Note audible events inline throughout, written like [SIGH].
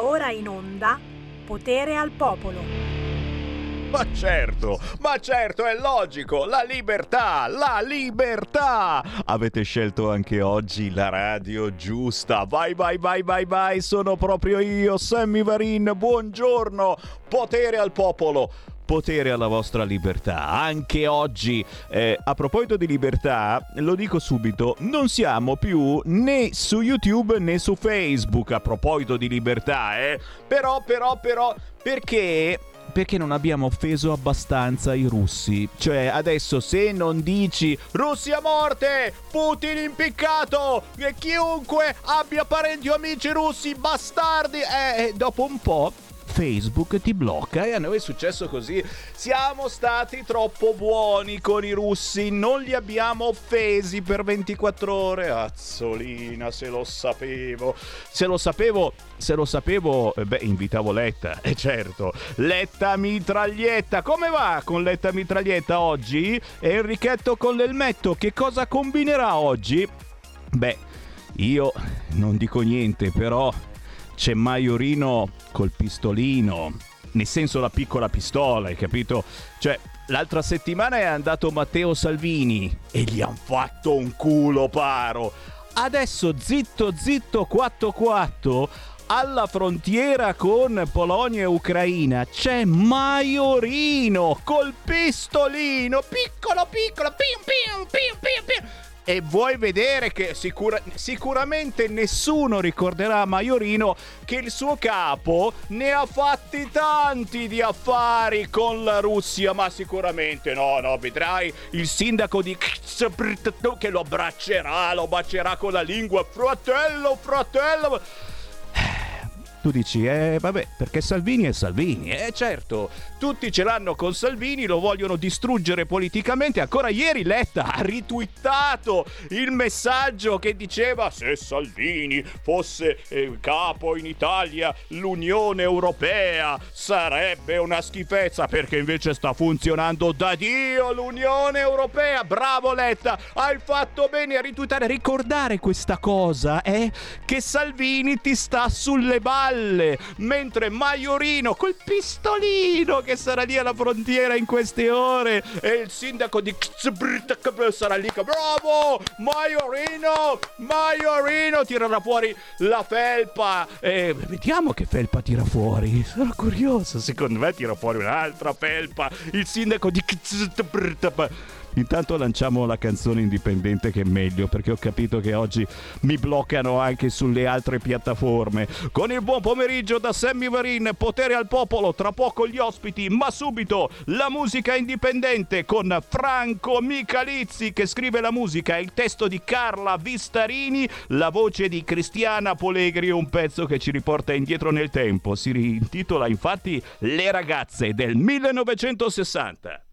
Ora in onda Potere al Popolo. Ma certo, ma certo, è logico, la libertà, la libertà! Avete scelto anche oggi la radio giusta. Vai, vai, vai, vai, vai, sono proprio io, Sammy Varin, buongiorno, potere al popolo potere alla vostra libertà. Anche oggi, eh, a proposito di libertà, lo dico subito, non siamo più né su YouTube né su Facebook a proposito di libertà, eh. Però, però, però, perché perché non abbiamo offeso abbastanza i russi. Cioè, adesso se non dici Russia morte, Putin impiccato, e chiunque abbia parenti o amici russi, bastardi, eh, dopo un po' Facebook ti blocca e a noi è successo così. Siamo stati troppo buoni con i russi, non li abbiamo offesi per 24 ore. Azzolina, se lo sapevo. Se lo sapevo, se lo sapevo, eh, beh, invitavo Letta, e eh, certo. Letta mitraglietta. Come va con Letta mitraglietta oggi? E Enrichetto con l'elmetto, che cosa combinerà oggi? Beh, io non dico niente, però c'è Maiorino col pistolino, nel senso la piccola pistola, hai capito? Cioè, l'altra settimana è andato Matteo Salvini e gli han fatto un culo paro. Adesso zitto zitto 4-4 alla frontiera con Polonia e Ucraina c'è Maiorino col pistolino, piccolo piccolo, pim pim pim pim pim e vuoi vedere che sicura- sicuramente nessuno ricorderà Maiorino che il suo capo ne ha fatti tanti di affari con la Russia, ma sicuramente no, no, vedrai il sindaco di che lo abbraccerà, lo bacerà con la lingua, fratello, fratello tu dici, eh vabbè, perché Salvini è Salvini. Eh certo, tutti ce l'hanno con Salvini, lo vogliono distruggere politicamente. Ancora ieri Letta ha ritwittato il messaggio che diceva se Salvini fosse eh, capo in Italia, l'Unione Europea sarebbe una schifezza, perché invece sta funzionando da Dio l'Unione Europea. Bravo Letta, hai fatto bene a ritwittare, ricordare questa cosa, eh? Che Salvini ti sta sulle balle mentre Maiorino col pistolino che sarà lì alla frontiera in queste ore. E il sindaco di sarà lì bravo Maiorino, Maiorino tirerà fuori la felpa. E vediamo che felpa tira fuori, sono curioso, secondo me tira fuori un'altra felpa, il sindaco di Intanto lanciamo la canzone indipendente che è meglio perché ho capito che oggi mi bloccano anche sulle altre piattaforme. Con il buon pomeriggio da Sammy Varin, potere al popolo, tra poco gli ospiti, ma subito la musica indipendente con Franco Michalizzi che scrive la musica, il testo di Carla Vistarini, la voce di Cristiana Polegri, un pezzo che ci riporta indietro nel tempo. Si intitola infatti Le ragazze del 1960.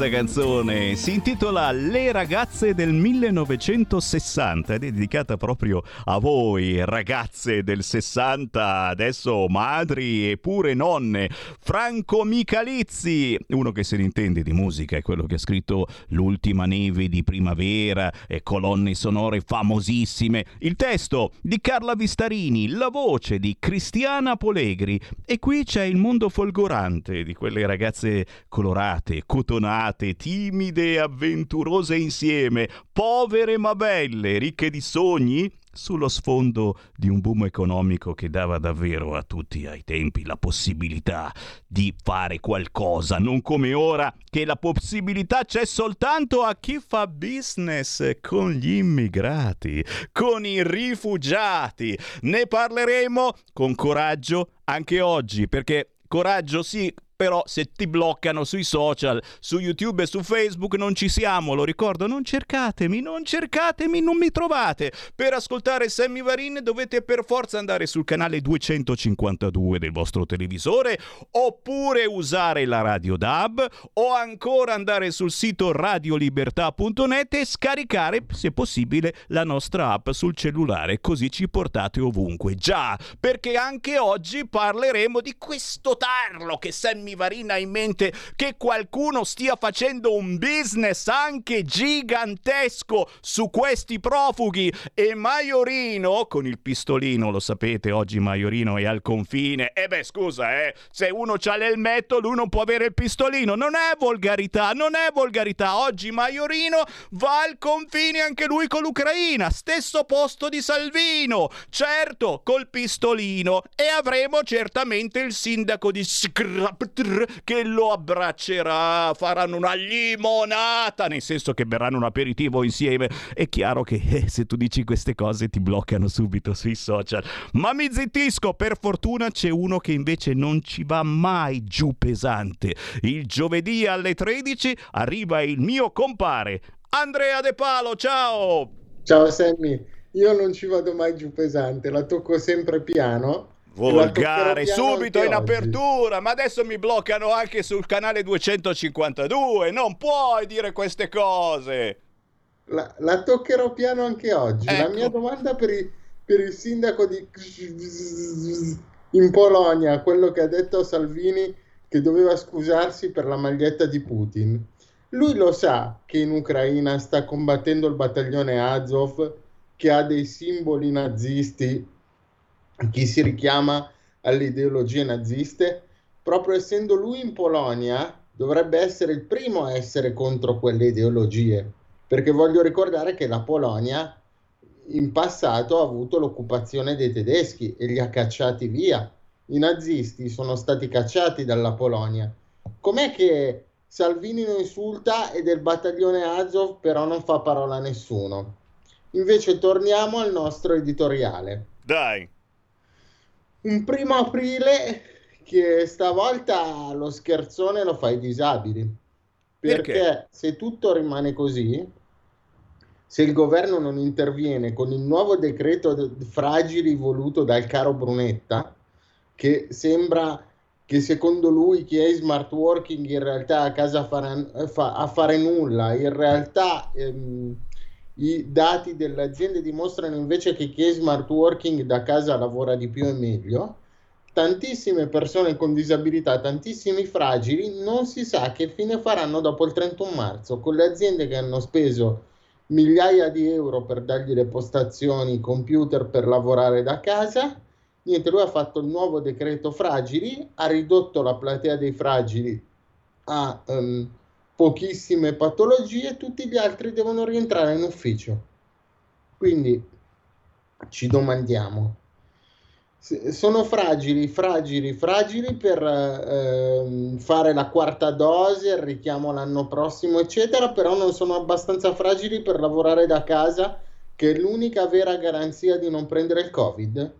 Questa canzone! Si intitola Le ragazze del 1960 ed è dedicata proprio a voi, ragazze del 60, adesso madri e pure nonne. Franco Michalizzi, uno che se ne intende di musica, è quello che ha scritto L'ultima neve di primavera e colonne sonore famosissime. Il testo di Carla Vistarini, la voce di Cristiana Polegri e qui c'è il mondo folgorante di quelle ragazze colorate, cotonate, timide e avventurose insieme, povere ma belle, ricche di sogni, sullo sfondo di un boom economico che dava davvero a tutti ai tempi la possibilità di fare qualcosa, non come ora che la possibilità c'è soltanto a chi fa business con gli immigrati, con i rifugiati. Ne parleremo con coraggio anche oggi, perché coraggio sì, però se ti bloccano sui social, su YouTube e su Facebook non ci siamo, lo ricordo, non cercatemi, non cercatemi, non mi trovate. Per ascoltare Sammy Varin dovete per forza andare sul canale 252 del vostro televisore oppure usare la Radio DAB o ancora andare sul sito radiolibertà.net e scaricare, se possibile, la nostra app sul cellulare, così ci portate ovunque. Già, perché anche oggi parleremo di questo tarlo che Sammy Sammy Varin ha in mente che qualcuno stia facendo un business anche gigantesco su questi profughi e Maiorino con il pistolino, lo sapete, oggi Maiorino è al confine. E eh beh, scusa, eh, se uno c'ha l'elmetto, lui non può avere il pistolino. Non è volgarità, non è volgarità. Oggi Maiorino va al confine anche lui con l'Ucraina, stesso posto di Salvino. Certo, col pistolino e avremo certamente il sindaco di Skraptr che lo abbraccerà, faranno una limonata, nel senso che berranno un aperitivo insieme. È chiaro che eh, se tu dici queste cose ti bloccano subito sui social. Ma mi zittisco, per fortuna c'è uno che invece non ci va mai giù pesante. Il giovedì alle 13 arriva il mio compare, Andrea De Palo, ciao! Ciao Sammy, io non ci vado mai giù pesante, la tocco sempre piano Volgare subito in apertura, oggi. ma adesso mi bloccano anche sul canale 252. Non puoi dire queste cose. La, la toccherò piano anche oggi. Ecco. La mia domanda per, i, per, il sindaco di in Polonia, quello che ha detto Salvini che doveva scusarsi per la maglietta di Putin. Lui lo sa che in Ucraina sta combattendo il battaglione Azov che ha dei simboli nazisti chi si richiama alle ideologie naziste, proprio essendo lui in Polonia, dovrebbe essere il primo a essere contro quelle ideologie, perché voglio ricordare che la Polonia in passato ha avuto l'occupazione dei tedeschi e li ha cacciati via. I nazisti sono stati cacciati dalla Polonia. Com'è che Salvini lo insulta e del battaglione Azov però non fa parola a nessuno? Invece torniamo al nostro editoriale. Dai un primo aprile che stavolta lo scherzone lo fai disabili. Perché, perché se tutto rimane così, se il governo non interviene con il nuovo decreto fragili voluto dal caro Brunetta, che sembra che secondo lui chi è in smart working in realtà a casa fare, a fare nulla, in realtà ehm, i dati delle aziende dimostrano invece che chi è smart working da casa lavora di più e meglio. Tantissime persone con disabilità, tantissimi fragili, non si sa che fine faranno dopo il 31 marzo, con le aziende che hanno speso migliaia di euro per dargli le postazioni, computer per lavorare da casa. Niente, lui ha fatto il nuovo decreto fragili, ha ridotto la platea dei fragili a um, pochissime patologie, tutti gli altri devono rientrare in ufficio. Quindi ci domandiamo, sono fragili, fragili, fragili per eh, fare la quarta dose, il richiamo l'anno prossimo, eccetera, però non sono abbastanza fragili per lavorare da casa, che è l'unica vera garanzia di non prendere il Covid.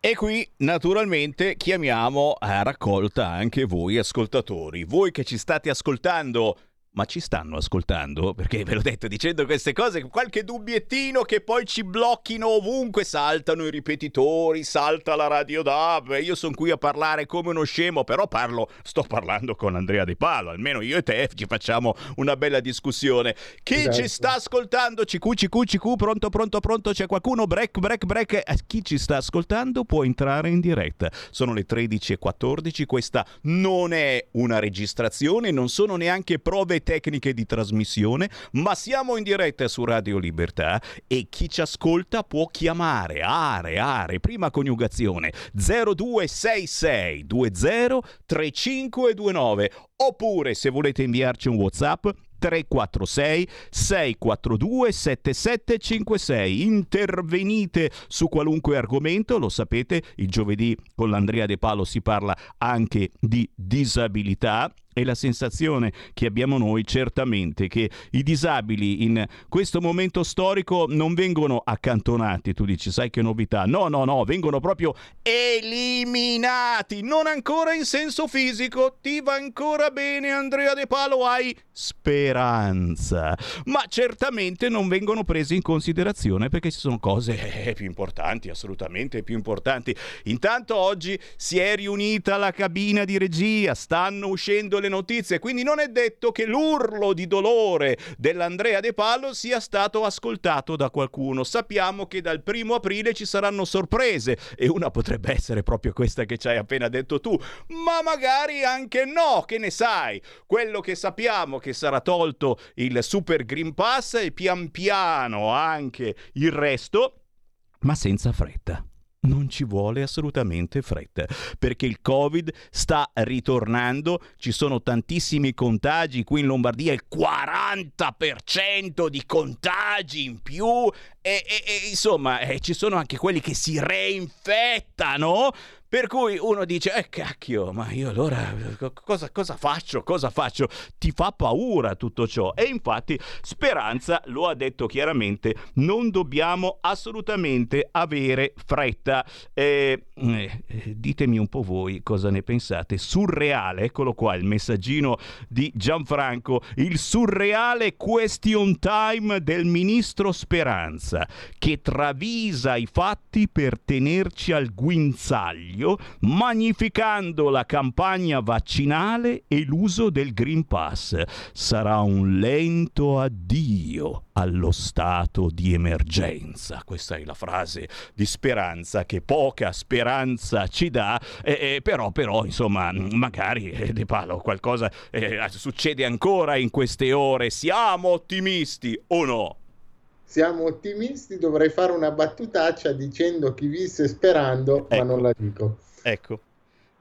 E qui naturalmente chiamiamo a raccolta anche voi ascoltatori, voi che ci state ascoltando ma ci stanno ascoltando? Perché ve l'ho detto dicendo queste cose, qualche dubbiettino che poi ci blocchino ovunque, saltano i ripetitori, salta la radio DAB, io sono qui a parlare come uno scemo, però parlo, sto parlando con Andrea De Palo, almeno io e te ci facciamo una bella discussione. Chi esatto. ci sta ascoltando? CQ, CQ, CQ, pronto, pronto, pronto, c'è qualcuno? Break, break, break. Eh, chi ci sta ascoltando può entrare in diretta. Sono le 13.14, questa non è una registrazione, non sono neanche prove tecniche di trasmissione, ma siamo in diretta su Radio Libertà e chi ci ascolta può chiamare are, are, prima coniugazione 0266 20 3529 oppure se volete inviarci un WhatsApp 346 642 7756. Intervenite su qualunque argomento, lo sapete, il giovedì con l'Andrea De Palo si parla anche di disabilità e la sensazione che abbiamo noi certamente che i disabili in questo momento storico non vengono accantonati, tu dici sai che novità, no no no, vengono proprio eliminati, non ancora in senso fisico, ti va ancora bene Andrea De Palo, hai speranza, ma certamente non vengono presi in considerazione perché ci sono cose eh, più importanti, assolutamente più importanti. Intanto oggi si è riunita la cabina di regia, stanno uscendo le le notizie, quindi non è detto che l'urlo di dolore dell'Andrea De Palo sia stato ascoltato da qualcuno. Sappiamo che dal primo aprile ci saranno sorprese e una potrebbe essere proprio questa che ci hai appena detto tu, ma magari anche no, che ne sai? Quello che sappiamo che sarà tolto il Super Green Pass e pian piano anche il resto, ma senza fretta non ci vuole assolutamente fretta, perché il Covid sta ritornando, ci sono tantissimi contagi, qui in Lombardia il 40% di contagi in più e, e, e insomma eh, ci sono anche quelli che si reinfettano per cui uno dice, eh cacchio, ma io allora cosa, cosa, faccio? Cosa faccio? Ti fa paura tutto ciò. E infatti Speranza lo ha detto chiaramente, non dobbiamo assolutamente avere fretta. Eh, eh, ditemi un po' voi cosa ne pensate. Surreale, eccolo qua il messaggino di Gianfranco, il surreale question time del ministro Speranza, che travisa i fatti per tenerci al guinzaglio Consiglio magnificando la campagna vaccinale e l'uso del Green Pass. Sarà un lento addio allo stato di emergenza. Questa è la frase di speranza che poca speranza ci dà, eh, però, però, insomma, magari eh, De Palo qualcosa eh, succede ancora in queste ore. Siamo ottimisti o no? Siamo ottimisti, dovrei fare una battutaccia dicendo chi visse sperando, ecco. ma non la dico. Ecco.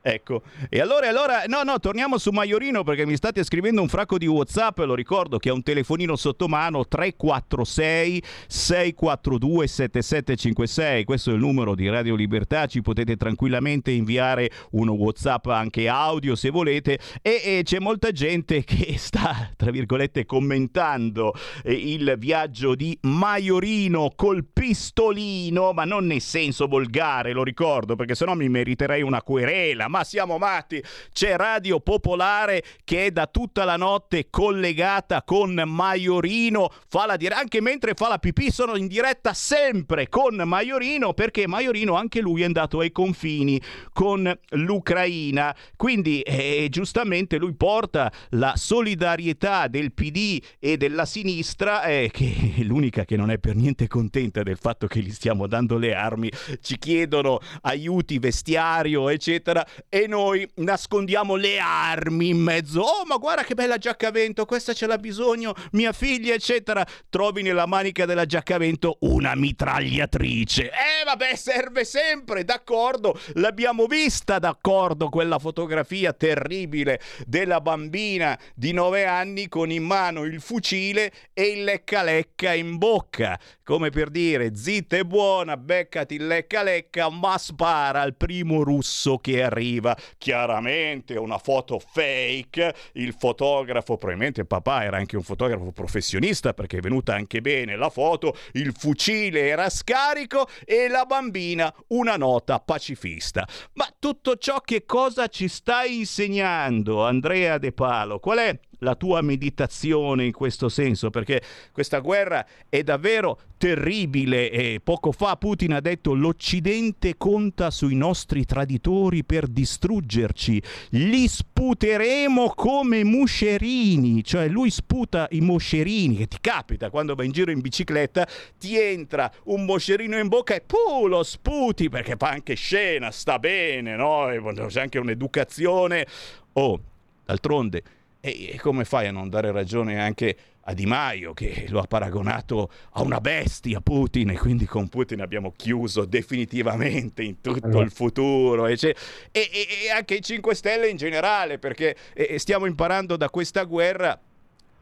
Ecco, e allora, allora, no, no, torniamo su Maiorino perché mi state scrivendo un fracco di WhatsApp. Lo ricordo che ha un telefonino sotto mano 346 642 7756. Questo è il numero di Radio Libertà. Ci potete tranquillamente inviare un WhatsApp anche audio se volete. E, e c'è molta gente che [LAUGHS] sta, tra virgolette, commentando eh, il viaggio di Maiorino col pistolino, ma non nel senso volgare, lo ricordo, perché sennò mi meriterei una querela ma siamo matti. C'è Radio Popolare che è da tutta la notte collegata con Maiorino, fa la dire- anche mentre fa la pipì sono in diretta sempre con Maiorino perché Maiorino anche lui è andato ai confini con l'Ucraina. Quindi eh, giustamente lui porta la solidarietà del PD e della sinistra, eh, che è l'unica che non è per niente contenta del fatto che gli stiamo dando le armi, ci chiedono aiuti, vestiario, eccetera, e noi nascondiamo le armi in mezzo. Oh, ma guarda che bella giacca a vento, questa ce l'ha bisogno mia figlia, eccetera. Trovi nella manica della giacca a vento una mitragliatrice. Eh, vabbè, serve sempre, d'accordo. L'abbiamo vista, d'accordo, quella fotografia terribile della bambina di 9 anni con in mano il fucile e il lecca lecca in bocca. Come per dire, zitta e buona, beccati il lecca lecca, ma spara al primo russo che arriva arriva chiaramente una foto fake, il fotografo, probabilmente il papà era anche un fotografo professionista perché è venuta anche bene la foto, il fucile era scarico e la bambina una nota pacifista. Ma tutto ciò che cosa ci sta insegnando Andrea De Palo? Qual è la tua meditazione in questo senso, perché questa guerra è davvero terribile e poco fa Putin ha detto l'Occidente conta sui nostri traditori per distruggerci, li sputeremo come muscerini, cioè lui sputa i moscerini che ti capita quando vai in giro in bicicletta, ti entra un moscerino in bocca e puh, lo sputi perché fa anche scena, sta bene, no? C'è anche un'educazione. Oh, d'altronde e, come fai a non dare ragione anche a Di Maio che lo ha paragonato a una bestia Putin e quindi con Putin abbiamo chiuso definitivamente in tutto allora. il futuro e, e, e, anche i 5 Stelle in generale perché stiamo imparando da questa guerra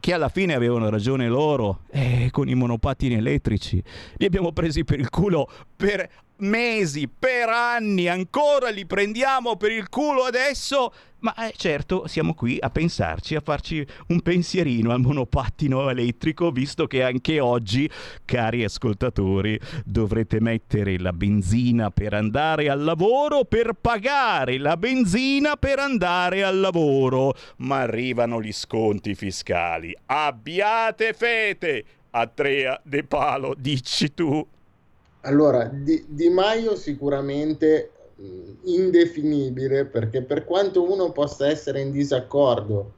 che alla fine avevano ragione loro eh, con i monopattini elettrici. Li abbiamo presi per il culo per mesi, per anni, ancora li prendiamo per il culo adesso ma eh, certo, siamo qui a pensarci, a farci un pensierino al monopattino elettrico, visto che anche oggi, cari ascoltatori, dovrete mettere la benzina per andare al lavoro per pagare la benzina per andare al lavoro. Ma arrivano gli sconti fiscali. Abbiate fete! Andrea De Palo, dici tu. Allora, Di, di Maio sicuramente indefinibile perché per quanto uno possa essere in disaccordo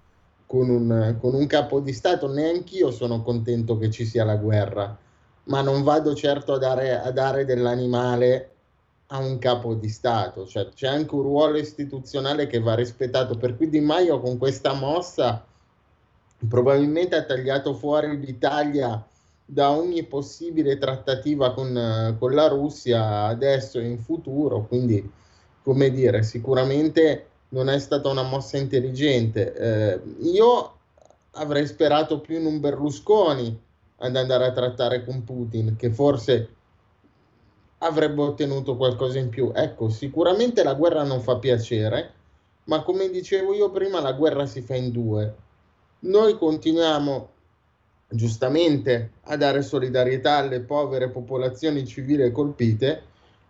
con un, con un capo di Stato, neanch'io sono contento che ci sia la guerra, ma non vado certo a dare, a dare dell'animale a un capo di Stato, cioè c'è anche un ruolo istituzionale che va rispettato, per cui Di Maio con questa mossa probabilmente ha tagliato fuori l'Italia da ogni possibile trattativa con, con la Russia adesso e in futuro, quindi come dire, sicuramente non è stata una mossa intelligente. Eh, io avrei sperato più in un Berlusconi ad andare a trattare con Putin, che forse avrebbe ottenuto qualcosa in più. Ecco, sicuramente la guerra non fa piacere, ma come dicevo io prima, la guerra si fa in due. Noi continuiamo giustamente a dare solidarietà alle povere popolazioni civili colpite,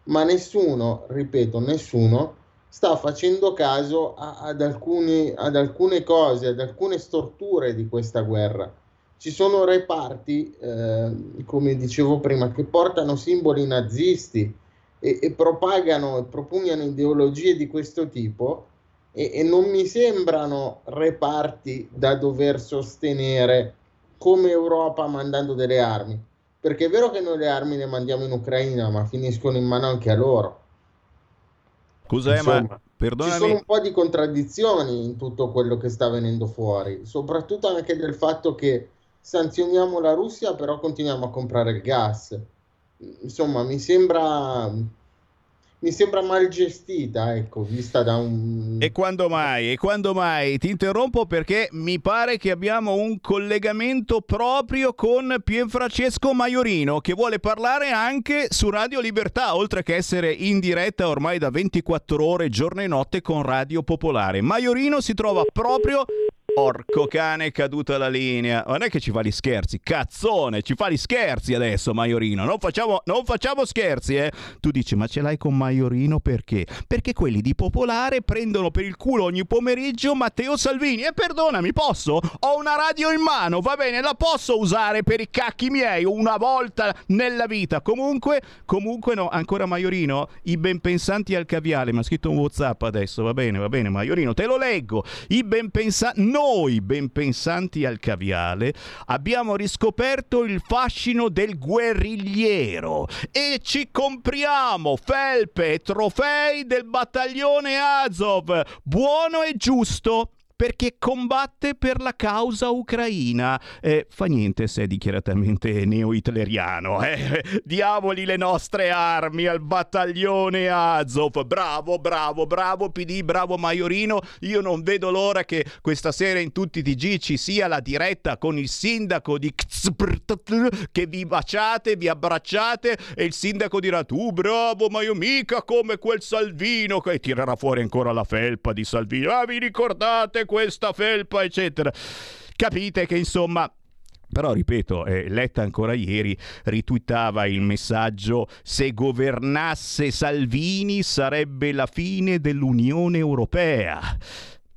ma nessuno, ripeto, nessuno sta facendo caso a, ad, alcuni, ad alcune cose, ad alcune storture di questa guerra. Ci sono reparti, eh, come dicevo prima, che portano simboli nazisti e, e propagano e propugnano ideologie di questo tipo e, e non mi sembrano reparti da dover sostenere come Europa mandando delle armi. Perché è vero che noi le armi le mandiamo in Ucraina, ma finiscono in mano anche a loro. Scusa, Insomma, ma perdonami. Ci sono un po' di contraddizioni in tutto quello che sta venendo fuori, soprattutto anche del fatto che sanzioniamo la Russia, però continuiamo a comprare il gas. Insomma, mi sembra mi sembra mal gestita, ecco, vista da un... E quando mai? E quando mai? Ti interrompo perché mi pare che abbiamo un collegamento proprio con Pierfrancesco Maiorino che vuole parlare anche su Radio Libertà, oltre che essere in diretta ormai da 24 ore giorno e notte con Radio Popolare. Maiorino si trova proprio Porco cane, è caduta la linea. Non è che ci fa gli scherzi, cazzone, ci fa gli scherzi adesso, Maiorino. Non facciamo, non facciamo scherzi, eh. Tu dici, ma ce l'hai con Maiorino perché? Perché quelli di Popolare prendono per il culo ogni pomeriggio Matteo Salvini. E perdonami, posso? Ho una radio in mano, va bene, la posso usare per i cacchi miei una volta nella vita. Comunque, comunque no, ancora Maiorino, i ben pensanti al caviale. Mi ha scritto un WhatsApp adesso, va bene, va bene, Maiorino, te lo leggo. I ben pensanti. No! Noi, ben pensanti al caviale, abbiamo riscoperto il fascino del guerrigliero e ci compriamo felpe e trofei del battaglione Azov. Buono e giusto perché combatte per la causa ucraina. Eh, fa niente se è dichiaratamente neo-hitleriano. Eh? Diamoli le nostre armi al battaglione Azov. Bravo, bravo, bravo PD, bravo Maiorino. Io non vedo l'ora che questa sera in tutti i TG ci sia la diretta con il sindaco di Kzbrt, che vi baciate, vi abbracciate e il sindaco dirà tu bravo ma io mica come quel Salvino che tirerà fuori ancora la felpa di Salvino. Ah, vi ricordate questa felpa, eccetera. Capite che insomma però ripeto, eh, Letta ancora ieri ritwittava il messaggio se governasse Salvini sarebbe la fine dell'Unione Europea.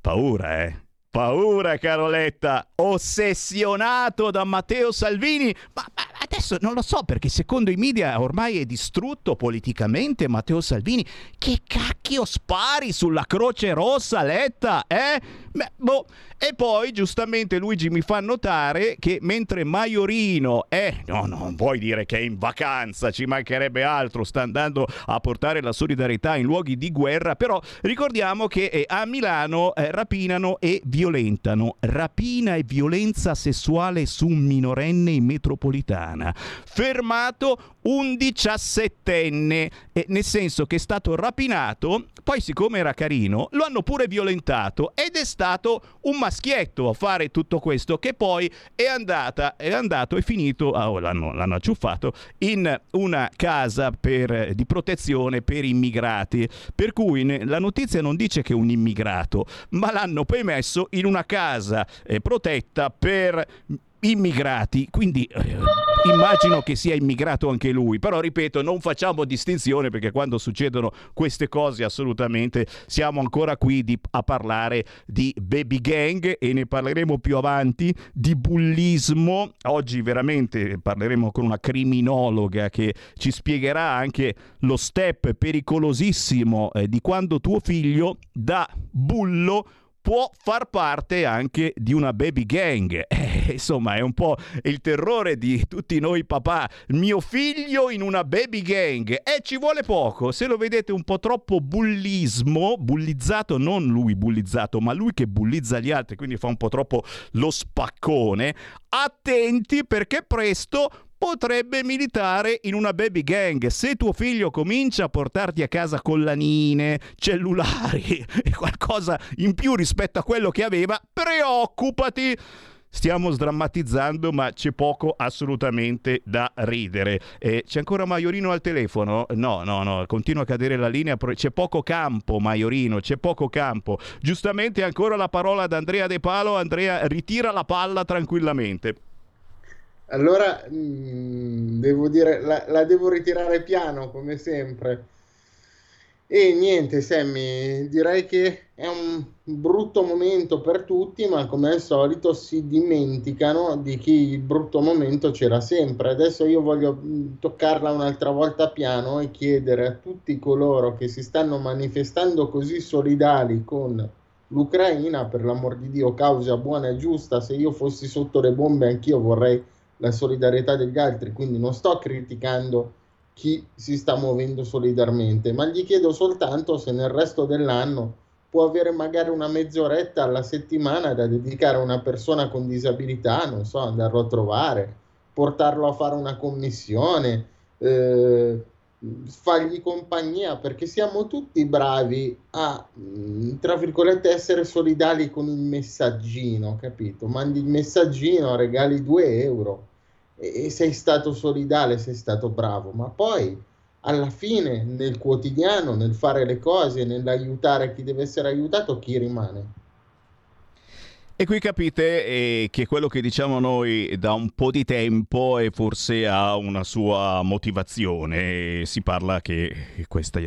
Paura, eh? paura, Caroletta, ossessionato da Matteo Salvini, ma, ma, adesso non lo so perché secondo i media ormai è distrutto politicamente Matteo Salvini. Che cacchio spari sulla Croce Rossa, Letta, eh? Beh, boh. E poi giustamente Luigi mi fa notare che mentre Maiorino è, no, non vuoi dire che è in vacanza, ci mancherebbe altro, sta andando a portare la solidarietà in luoghi di guerra, però ricordiamo che eh, a Milano eh, rapinano e violentano, rapina e violenza sessuale su un minorenne in metropolitana. Fermato un diciassettenne, eh, nel senso che è stato rapinato, poi siccome era carino, lo hanno pure violentato ed è stato un maschietto a fare tutto questo che poi è, andata, è andato e finito, oh, l'hanno, l'hanno, acciuffato, in una casa per, di protezione per immigrati. Per cui la notizia non dice che è un immigrato, ma l'hanno poi messo in una casa eh, protetta per immigrati, quindi eh, immagino che sia immigrato anche lui, però ripeto, non facciamo distinzione perché quando succedono queste cose assolutamente siamo ancora qui di, a parlare di baby gang e ne parleremo più avanti, di bullismo, oggi veramente parleremo con una criminologa che ci spiegherà anche lo step pericolosissimo eh, di quando tuo figlio da bullo può far parte anche di una baby gang. [LAUGHS] Eh, insomma, è un po' il terrore di tutti noi papà. Mio figlio in una baby gang. E eh, ci vuole poco. Se lo vedete un po' troppo bullismo, bullizzato, non lui bullizzato, ma lui che bullizza gli altri, quindi fa un po' troppo lo spaccone. Attenti perché presto potrebbe militare in una baby gang. Se tuo figlio comincia a portarti a casa collanine, cellulari [LAUGHS] e qualcosa in più rispetto a quello che aveva, preoccupati stiamo sdrammatizzando, ma c'è poco assolutamente da ridere. Eh, c'è ancora Maiorino al telefono? No, no, no, continua a cadere la linea. C'è poco campo, Maiorino, c'è poco campo. Giustamente ancora la parola ad Andrea De Palo. Andrea, ritira la palla tranquillamente. Allora, mh, mm, devo dire, la, la, devo ritirare piano come sempre. E niente, Sammy, direi che è un brutto momento per tutti, ma come al solito si dimenticano di chi il brutto momento c'era sempre. Adesso io voglio mm, toccarla un'altra volta piano e chiedere a tutti coloro che si stanno manifestando così solidali con l'Ucraina, per l'amor di Dio, causa buona e giusta, se io fossi sotto le bombe anch'io vorrei la solidarietà degli altri, quindi non sto criticando chi si sta muovendo solidarmente, ma gli chiedo soltanto se nel resto dell'anno può avere magari una mezz'oretta alla settimana da dedicare a una persona con disabilità, non so, andarlo a trovare, portarlo a fare una commissione, eh, fargli compagnia, perché siamo tutti bravi a, mm, tra virgolette, essere solidali con il messaggino, capito? Mandi il messaggino, regali 2 euro e, sei stato solidale, sei stato bravo, ma poi alla fine nel quotidiano, nel fare le cose, nell'aiutare chi deve essere aiutato, chi rimane? E qui capite eh, che quello che diciamo noi da un po' di tempo e forse ha una sua motivazione. Si parla che questa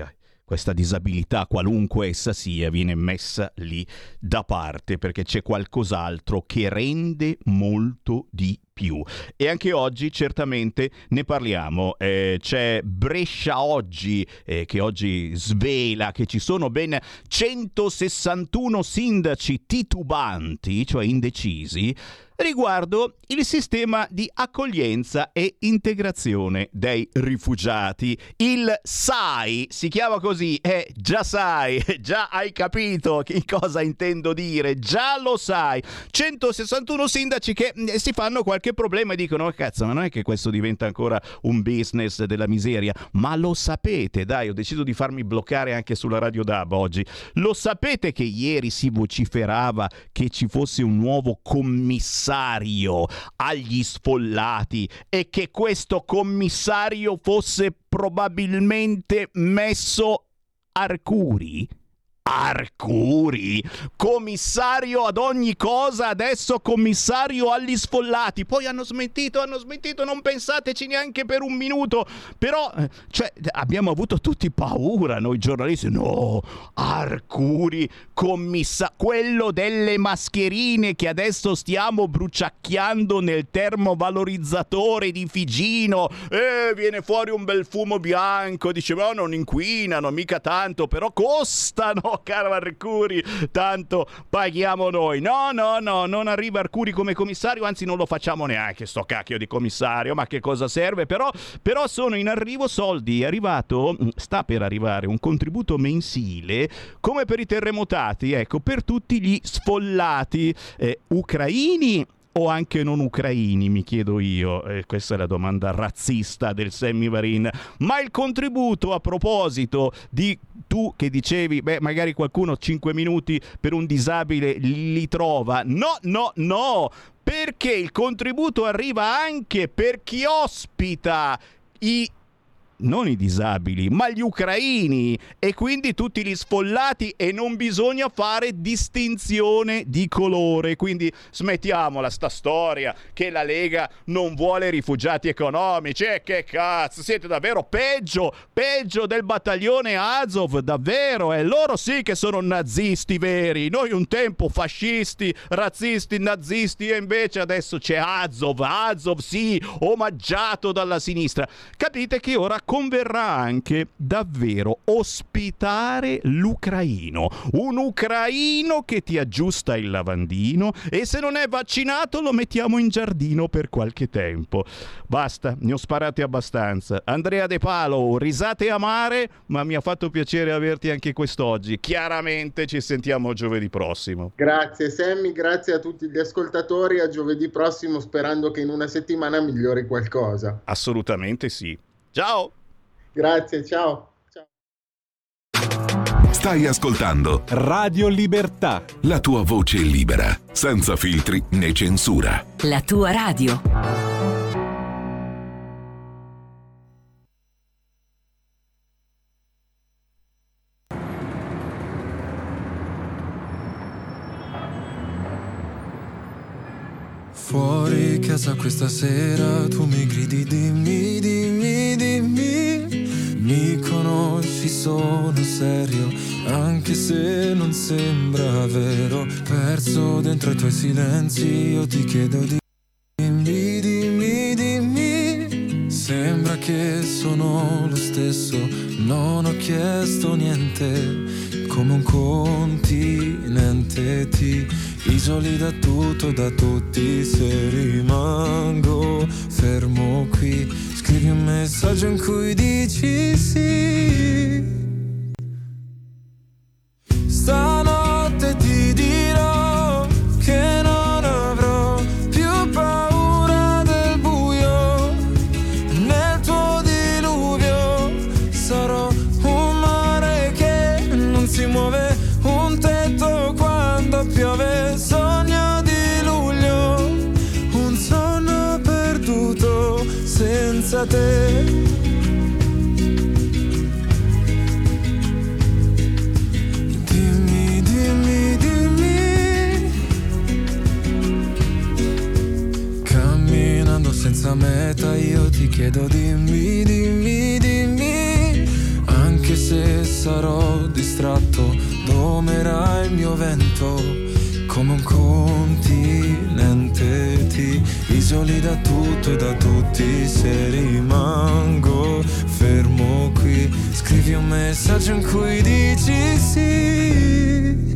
questa disabilità, qualunque essa sia, viene messa lì da parte perché c'è qualcos'altro che rende molto di più. E anche oggi certamente ne parliamo. Eh, c'è Brescia Oggi eh, che oggi svela che ci sono ben 161 sindaci titubanti, cioè indecisi, riguardo il sistema di accoglienza e integrazione dei rifugiati. Il SAI si chiama così, eh, già sai, [LAUGHS] già hai capito che cosa intendo dire, già lo sai. 161 sindaci che eh, si fanno qualche problema e dicono, oh, cazzo, ma non è che questo diventa ancora un business della miseria, ma lo sapete, dai, ho deciso di farmi bloccare anche sulla Radio DAB oggi. Lo sapete che ieri si vociferava che ci fosse un nuovo commissario agli sfollati e che questo commissario fosse probabilmente messo Arcuri? Arcuri, commissario ad ogni cosa, adesso commissario agli sfollati. Poi hanno smentito, hanno smentito, non pensateci neanche per un minuto. Però, eh, cioè, abbiamo avuto tutti paura noi giornalisti. No, Arcuri, commissario, quello delle mascherine che adesso stiamo bruciacchiando nel termovalorizzatore di Figino. E viene fuori un bel fumo bianco, dice, ma non inquinano, mica tanto, però costano caro Arcuri, tanto paghiamo noi. No, no, no, non arriva Arcuri come commissario, anzi non lo facciamo neanche sto cacchio di commissario, ma che cosa serve? Però, però sono in arrivo soldi, è arrivato, mm, sta per arrivare un contributo mensile come per i terremotati, ecco, per tutti gli sfollati eh, ucraini o anche non ucraini, mi chiedo io. Eh, questa è la domanda razzista del Sammy Varin. Ma il contributo a proposito di tu che dicevi, beh, magari qualcuno 5 minuti per un disabile li trova. No, no, no! Perché il contributo arriva anche per chi ospita i non i disabili, ma gli ucraini e quindi tutti gli sfollati e non bisogna fare distinzione di colore. Quindi smettiamola sta storia che la Lega non vuole rifugiati economici. E eh, che cazzo, siete davvero peggio, peggio del battaglione Azov, davvero. E loro sì che sono nazisti veri. Noi un tempo fascisti, razzisti, nazisti e invece adesso c'è Azov, Azov sì, omaggiato dalla sinistra. Capite che ora converrà anche davvero ospitare l'ucraino, un ucraino che ti aggiusta il lavandino e se non è vaccinato lo mettiamo in giardino per qualche tempo. Basta, ne ho sparate abbastanza. Andrea De Palo, risate amare, ma mi ha fatto piacere averti anche quest'oggi. Chiaramente ci sentiamo giovedì prossimo. Grazie Sammy, grazie a tutti gli ascoltatori, a giovedì prossimo sperando che in una settimana migliori qualcosa. Assolutamente sì. Ciao! Grazie, ciao. ciao. Stai ascoltando Radio Libertà. La tua voce libera, senza filtri né censura. La tua radio. Fuori casa questa sera tu mi gridi dimmi, dimmi, dimmi mi conosci, sono serio, anche se non sembra vero. Perso dentro i tuoi silenzi, io ti chiedo di dimmi, dimmi, dimmi. Sembra che sono lo stesso, non ho chiesto niente, come un continente ti isoli da tutto, da tutti, se rimango fermo qui Scrivi un messaggio in cui dici sì. Chiedo dimmi, dimmi, dimmi. Anche se sarò distratto, domerà il mio vento come un continente ti isoli da tutto e da tutti se rimango fermo qui scrivi un messaggio in cui dici sì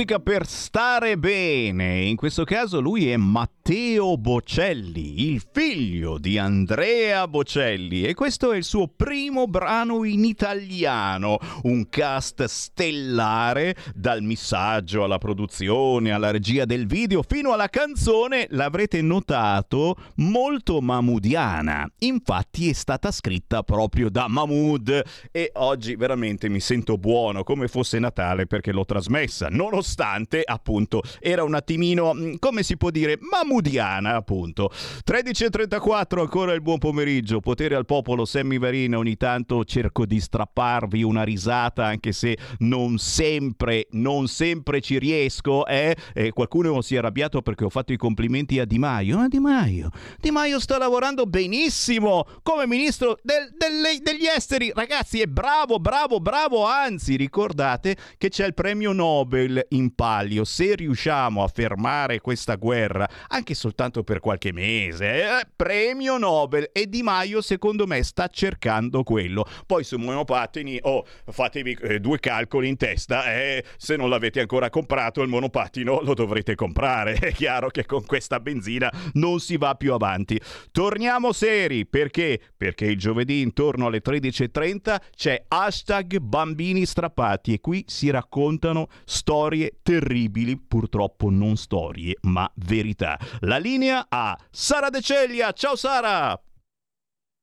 Musica per stare bene. In questo caso lui è Matteo Bocelli, il figlio di Andrea Bocelli e questo è il suo primo brano in italiano, un cast stellare dal missaggio alla produzione, alla regia del video fino alla canzone, l'avrete notato, molto mamudiana. Infatti è stata scritta proprio da Mahmood e oggi veramente mi sento buono come fosse Natale perché l'ho trasmessa. Non nonostante appunto era un attimino, mm, come si può dire, mamudiana appunto. 13.34 ancora il buon pomeriggio, potere al popolo, Sammy Varina, ogni tanto cerco di strapparvi una risata anche se non sempre, non sempre ci riesco, eh? E qualcuno si è arrabbiato perché ho fatto i complimenti a Di Maio. Ah, Di Maio, Di Maio sta lavorando benissimo come ministro del, delle, degli esteri, ragazzi, è bravo, bravo, bravo, anzi ricordate che c'è il premio Nobel in palio. Se riusciamo a fermare questa guerra, anche soltanto per qualche mese, eh, premio Nobel. E Di Maio, secondo me, sta cercando quello. Poi su monopattini, oh, fatevi eh, due calcoli in testa. Eh, se non l'avete ancora comprato, il monopattino lo dovrete comprare. [LAUGHS] È chiaro che con questa benzina non si va più avanti. Torniamo seri perché? Perché il giovedì intorno alle 13.30 c'è hashtag bambini strappati e qui si raccontano storie terribili, purtroppo non storie, ma verità. La linea a Sara De Ceglia. Ciao Sara!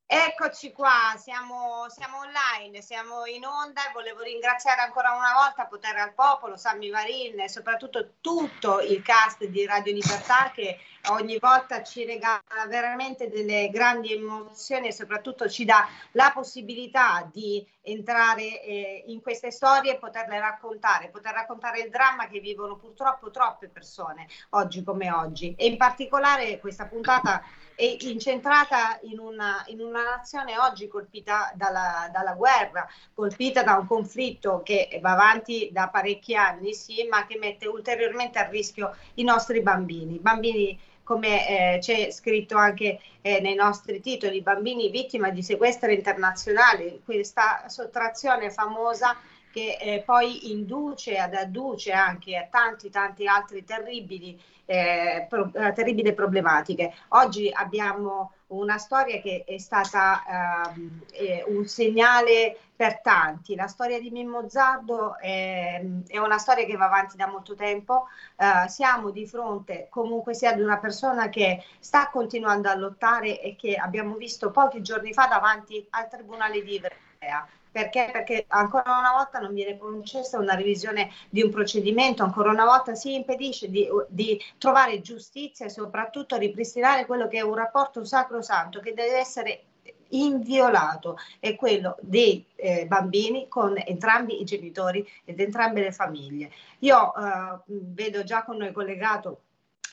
Eccoci qua, siamo, siamo, online, siamo in onda e volevo ringraziare ancora una volta Potere al Popolo, Sammy Varin e soprattutto tutto il cast di Radio Libertà che ogni volta ci regala veramente delle grandi emozioni e soprattutto ci dà la possibilità di entrare eh, in queste storie e poterle raccontare, poter raccontare il dramma che vivono purtroppo troppe persone oggi come oggi. E in particolare questa puntata è incentrata in una, in una nazione oggi colpita dalla, dalla, guerra, colpita da un conflitto che va avanti da parecchi anni, sì, ma che mette ulteriormente a rischio i nostri bambini, bambini come eh, c'è scritto anche eh, nei nostri titoli, bambini vittima di sequestro internazionale, questa sottrazione famosa che eh, poi induce ad adduce anche a tanti tanti altri terribili eh, pro, eh, terribili problematiche. Oggi abbiamo una storia che è stata ehm, eh, un segnale per tanti. La storia di Mimmo Zardo è, è una storia che va avanti da molto tempo. Eh, siamo di fronte comunque sia ad una persona che sta continuando a lottare e che abbiamo visto pochi giorni fa davanti al Tribunale di Ivrea perché? Perché ancora una volta non viene concessa una revisione di un procedimento, ancora una volta si impedisce di, di trovare giustizia e soprattutto ripristinare quello che è un rapporto sacrosanto che deve essere inviolato è quello dei eh, bambini con entrambi i genitori ed entrambe le famiglie. Io eh, vedo già con noi collegato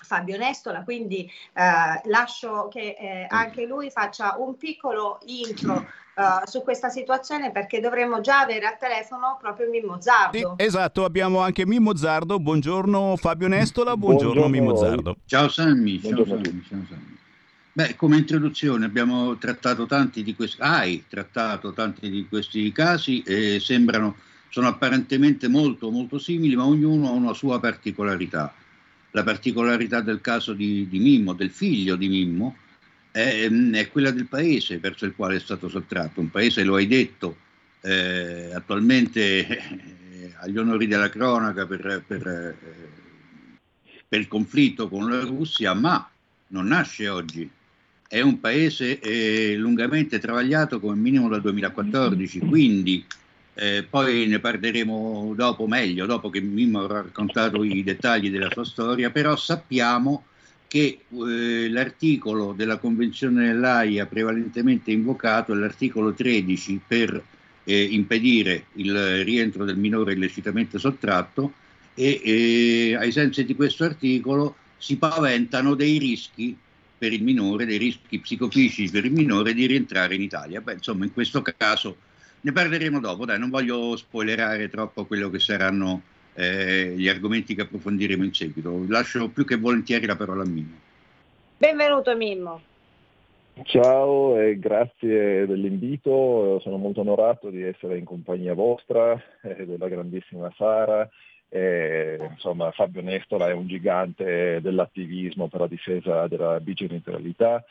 Fabio Nestola, quindi eh, lascio che eh, anche lui faccia un piccolo intro Uh, su questa situazione perché dovremmo già avere al telefono proprio Mimmo Zardo. Sì, esatto, abbiamo anche Mimmo Zardo. Buongiorno Fabio Nestola, buongiorno, buongiorno Mimmo Zardo. Ciao Sammy, ciao Sammy, ciao Sammy. Beh, come introduzione abbiamo trattato tanti di questi, hai trattato tanti di questi casi e sembrano, sono apparentemente molto molto simili, ma ognuno ha una sua particolarità. La particolarità del caso di, di Mimmo, del figlio di Mimmo, è, è, quella del paese verso il quale è stato sottratto. Un paese, lo hai detto, eh, attualmente eh, agli onori della cronaca per, per, eh, per, il conflitto con la Russia, ma non nasce oggi. È un paese eh, lungamente travagliato come minimo dal 2014, quindi eh, poi ne parleremo dopo meglio, dopo che Mimmo avrà raccontato i dettagli della sua storia, però sappiamo che eh, l'articolo della Convenzione dell'AIA prevalentemente invocato è l'articolo 13 per eh, impedire il rientro del minore illecitamente sottratto e eh, ai sensi di questo articolo si paventano dei rischi per il minore, dei rischi psicofisici per il minore di rientrare in Italia. Beh, insomma, in questo caso ne parleremo dopo, dai, non voglio spoilerare troppo quello che saranno eh, gli argomenti che approfondiremo in seguito. Lascio più che volentieri la parola a Mimmo. Benvenuto Mimmo. Ciao e grazie dell'invito, sono molto onorato di essere in compagnia vostra e eh, della grandissima Sara. E, insomma, Fabio Nestola è un gigante dell'attivismo per la difesa della bigenitorialità.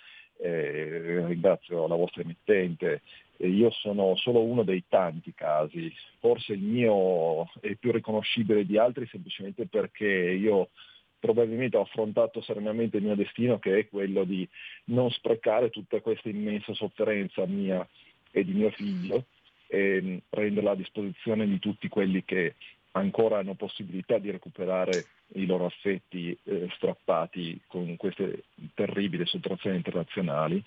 E ringrazio la vostra emittente. Io sono solo uno dei tanti casi, forse il mio è più riconoscibile di altri semplicemente perché io probabilmente ho affrontato serenamente il mio destino che è quello di non sprecare tutta questa immensa sofferenza mia e di mio figlio e renderla a disposizione di tutti quelli che ancora hanno possibilità di recuperare i loro affetti eh, strappati con queste terribili sottrazioni internazionali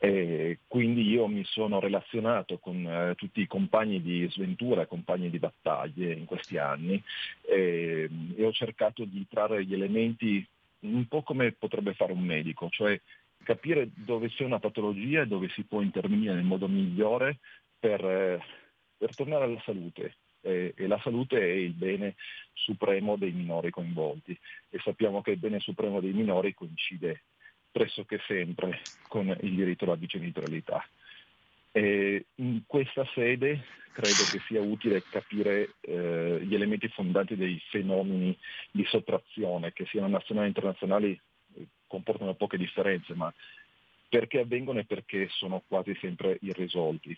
e quindi io mi sono relazionato con eh, tutti i compagni di sventura, compagni di battaglie in questi anni e, e ho cercato di trarre gli elementi un po' come potrebbe fare un medico, cioè capire dove c'è una patologia e dove si può intervenire nel modo migliore per, eh, per tornare alla salute. E, e, la salute è il bene supremo dei minori coinvolti e sappiamo che il bene supremo dei minori coincide pressoché sempre con il diritto alla bigenitorialità. E in questa sede credo che sia utile capire eh, gli elementi fondanti dei fenomeni di sottrazione, che siano nazionali e internazionali eh, comportano poche differenze, ma perché avvengono e perché sono quasi sempre irrisolti.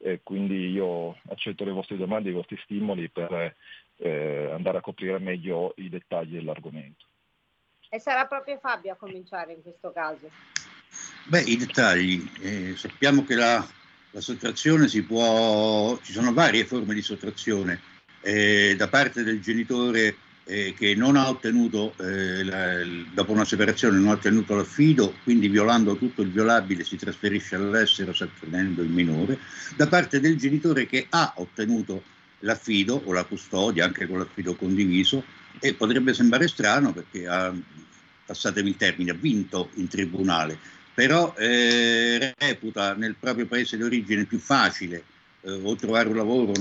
Eh, quindi io accetto le vostre domande, i vostri stimoli per eh, andare a coprire meglio i dettagli dell'argomento. E sarà proprio Fabio a cominciare in questo caso. Beh, i dettagli. Eh, sappiamo che la, la, sottrazione si può... ci sono varie forme di sottrazione. Eh, da parte del genitore eh, che non ha ottenuto, eh, la, dopo una separazione, non ha ottenuto l'affido, quindi violando tutto il violabile si trasferisce all'estero sottraendo il minore, da parte del genitore che ha ottenuto l'affido o la custodia, anche con l'affido condiviso, e potrebbe sembrare strano perché ha, passatemi il termine, ha vinto in tribunale, però eh, reputa nel proprio paese di origine più facile eh, o trovare un lavoro,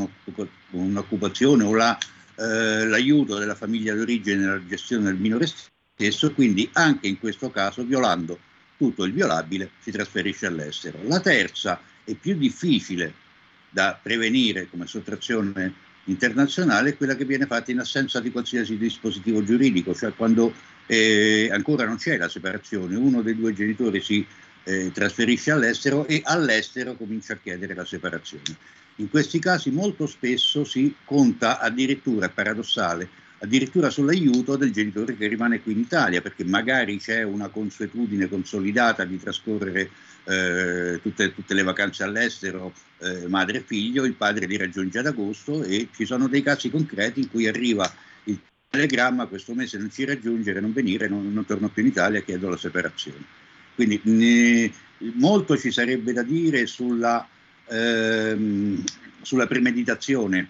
un'occupazione o la, eh, l'aiuto della famiglia d'origine nella gestione del minore stesso, quindi anche in questo caso violando tutto il violabile si trasferisce all'estero. La terza è più difficile da prevenire come sottrazione internazionale è quella che viene fatta in assenza di qualsiasi dispositivo giuridico, cioè quando eh, ancora non c'è la separazione, uno dei due genitori si eh, trasferisce all'estero e all'estero comincia a chiedere la separazione. In questi casi molto spesso si conta addirittura, paradossale, addirittura sull'aiuto del genitore che rimane qui in Italia, perché magari c'è una consuetudine consolidata di trascorrere eh, tutte, tutte, le vacanze all'estero, eh, madre e figlio, il padre li raggiunge ad agosto e ci sono dei casi concreti in cui arriva il telegramma, questo mese non ci raggiungere, non venire, non, non torno più in Italia, chiedo la separazione. Quindi ne, molto ci sarebbe da dire sulla, ehm, sulla premeditazione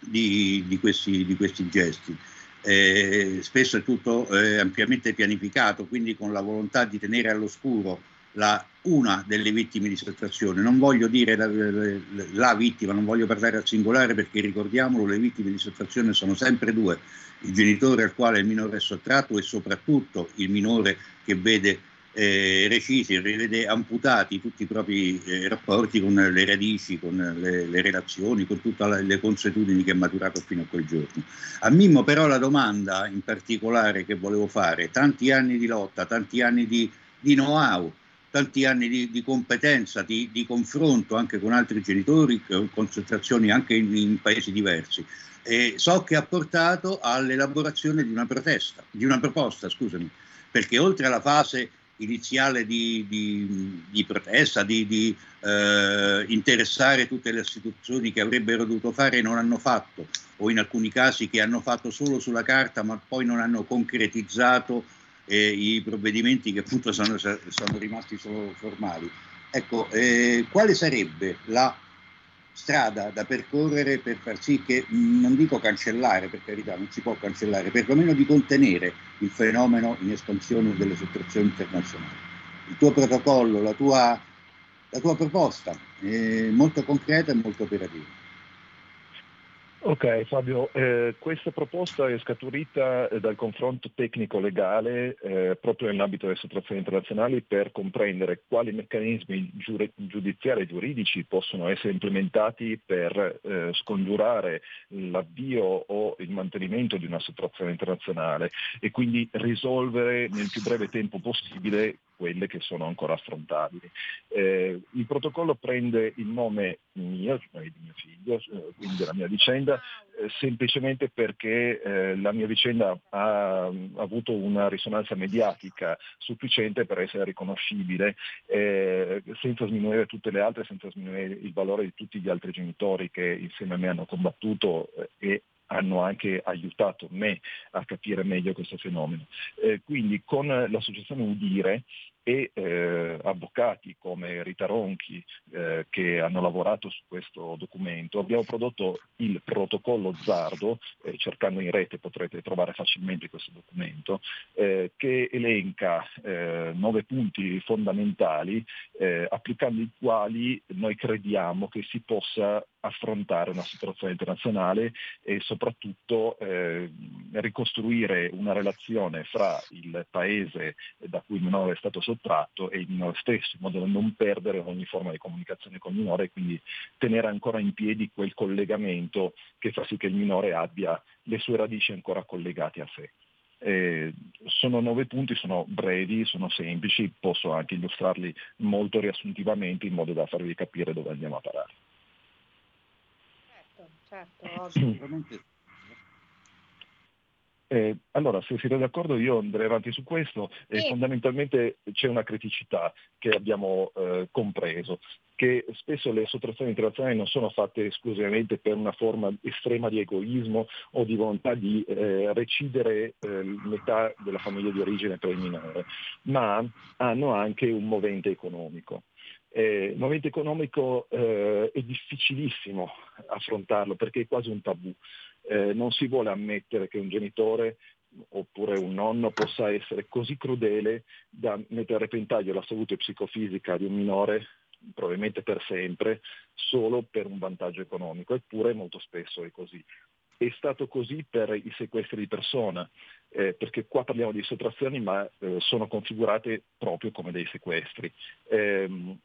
di, di, questi, di questi, gesti. Eh, spesso è tutto eh, ampiamente pianificato, quindi con la volontà di tenere all'oscuro la, una delle vittime di sottrazione. Non voglio dire la, la, la, vittima, non voglio parlare al singolare perché ricordiamolo, le vittime di sottrazione sono sempre due, il genitore al quale il minore è sottratto e soprattutto il minore che vede eh, recisi, rivede amputati tutti i propri eh, rapporti con le radici, con le, le relazioni, con tutte le consuetudini che ha maturato fino a quel giorno. A Mimmo però la domanda in particolare che volevo fare, tanti anni di lotta, tanti anni di, di know-how, tanti anni di, di competenza, di, di, confronto anche con altri genitori, con concentrazioni anche in, in paesi diversi. E so che ha portato all'elaborazione di una protesta, di una proposta, scusami, perché oltre alla fase iniziale di, di, di protesta, di, di eh, interessare tutte le istituzioni che avrebbero dovuto fare e non hanno fatto, o in alcuni casi che hanno fatto solo sulla carta ma poi non hanno concretizzato eh, i provvedimenti che appunto sono, sono rimasti solo formali. Ecco, eh, quale sarebbe la strada da percorrere per far sì che, non dico cancellare, per carità, non si può cancellare, perlomeno di contenere il fenomeno in espansione delle sottrazioni internazionali. Il tuo protocollo, la tua, la tua proposta è molto concreta e molto operativa. Ok Fabio, eh, questa proposta è scaturita eh, dal confronto tecnico-legale eh, proprio nell'ambito delle sottrazioni internazionali per comprendere quali meccanismi giuri- giudiziari e giuridici possono essere implementati per eh, scongiurare l'avvio o il mantenimento di una sottrazione internazionale e quindi risolvere nel più breve tempo possibile quelle che sono ancora affrontabili. Eh, il protocollo prende il nome mio, cioè di mio figlio, eh, quindi della mia vicenda, eh, semplicemente perché eh, la mia vicenda ha, ha, avuto una risonanza mediatica sufficiente per essere riconoscibile, eh, senza sminuire tutte le altre, senza sminuire il valore di tutti gli altri genitori che insieme a me hanno combattuto eh, e hanno anche aiutato me a capire meglio questo fenomeno. Eh, quindi con l'associazione Udire e eh, avvocati come Rita Ronchi eh, che hanno lavorato su questo documento abbiamo prodotto il protocollo Zardo, eh, cercando in rete potrete trovare facilmente questo documento, eh, che elenca eh, nove punti fondamentali eh, applicando i quali noi crediamo che si possa affrontare una situazione internazionale e soprattutto eh, ricostruire una relazione fra il paese da cui il minore è stato sottratto e il minore stesso, in modo da non perdere ogni forma di comunicazione con il minore e quindi tenere ancora in piedi quel collegamento che fa sì che il minore abbia le sue radici ancora collegate a sé. Eh, sono nove punti, sono brevi, sono semplici, posso anche illustrarli molto riassuntivamente in modo da farvi capire dove andiamo a parare certo, [CLEARS THROAT] ovviamente. Eh, allora, se siete d'accordo io andrei avanti su questo. Eh, fondamentalmente c'è una criticità che abbiamo eh, compreso, che spesso le sottrazioni internazionali non sono fatte esclusivamente per una forma estrema di egoismo o di volontà di eh, recidere eh, metà della famiglia di origine per il minore, ma hanno anche un movente economico. Eh, il momento economico eh, è difficilissimo affrontarlo perché è quasi un tabù. Eh, non si vuole ammettere che un genitore oppure un nonno possa essere così crudele da mettere a repentaglio la salute psicofisica di un minore probabilmente per sempre, solo per un vantaggio economico, eppure molto spesso è così. È stato così per i sequestri di persona, eh, perché qua parliamo di sottrazioni ma eh, sono configurate proprio come dei sequestri. Eh,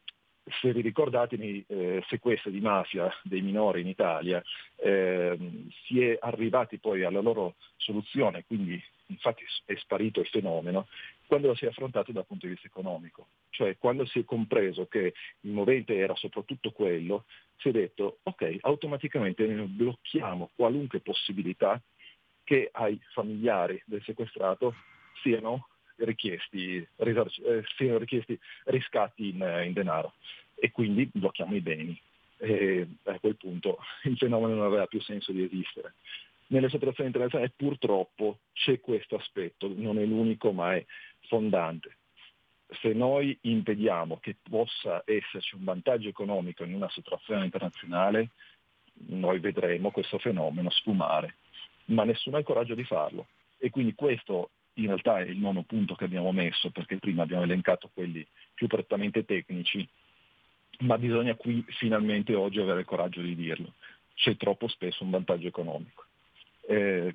se vi ricordate nei eh, sequestri di mafia dei minori in Italia, eh, si è arrivati poi alla loro soluzione, quindi infatti è sparito il fenomeno, quando lo si è affrontato dal punto di vista economico. Cioè quando si è compreso che il movente era soprattutto quello, si è detto ok, automaticamente blocchiamo qualunque possibilità che ai familiari del sequestrato siano richiesti, risarci- eh, siano richiesti riscatti in, in denaro e quindi blocchiamo i beni. E a quel punto il fenomeno non aveva più senso di esistere. Nelle sottrazioni internazionali purtroppo c'è questo aspetto, non è l'unico ma è fondante. Se noi impediamo che possa esserci un vantaggio economico in una sottrazione internazionale, noi vedremo questo fenomeno sfumare, ma nessuno ha il coraggio di farlo. E quindi questo in realtà è il nono punto che abbiamo messo, perché prima abbiamo elencato quelli più prettamente tecnici, ma bisogna qui finalmente oggi avere il coraggio di dirlo. C'è troppo spesso un vantaggio economico. Eh,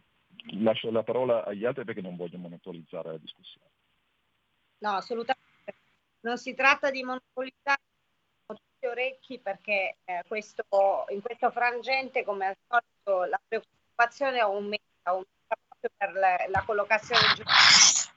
lascio la parola agli altri perché non voglio monopolizzare la discussione. No, assolutamente. Non si tratta di monopolizzare tutti orecchi perché eh, questo, in questo frangente, come al solito, la preoccupazione aumenta, aumenta per la, la collocazione giusta.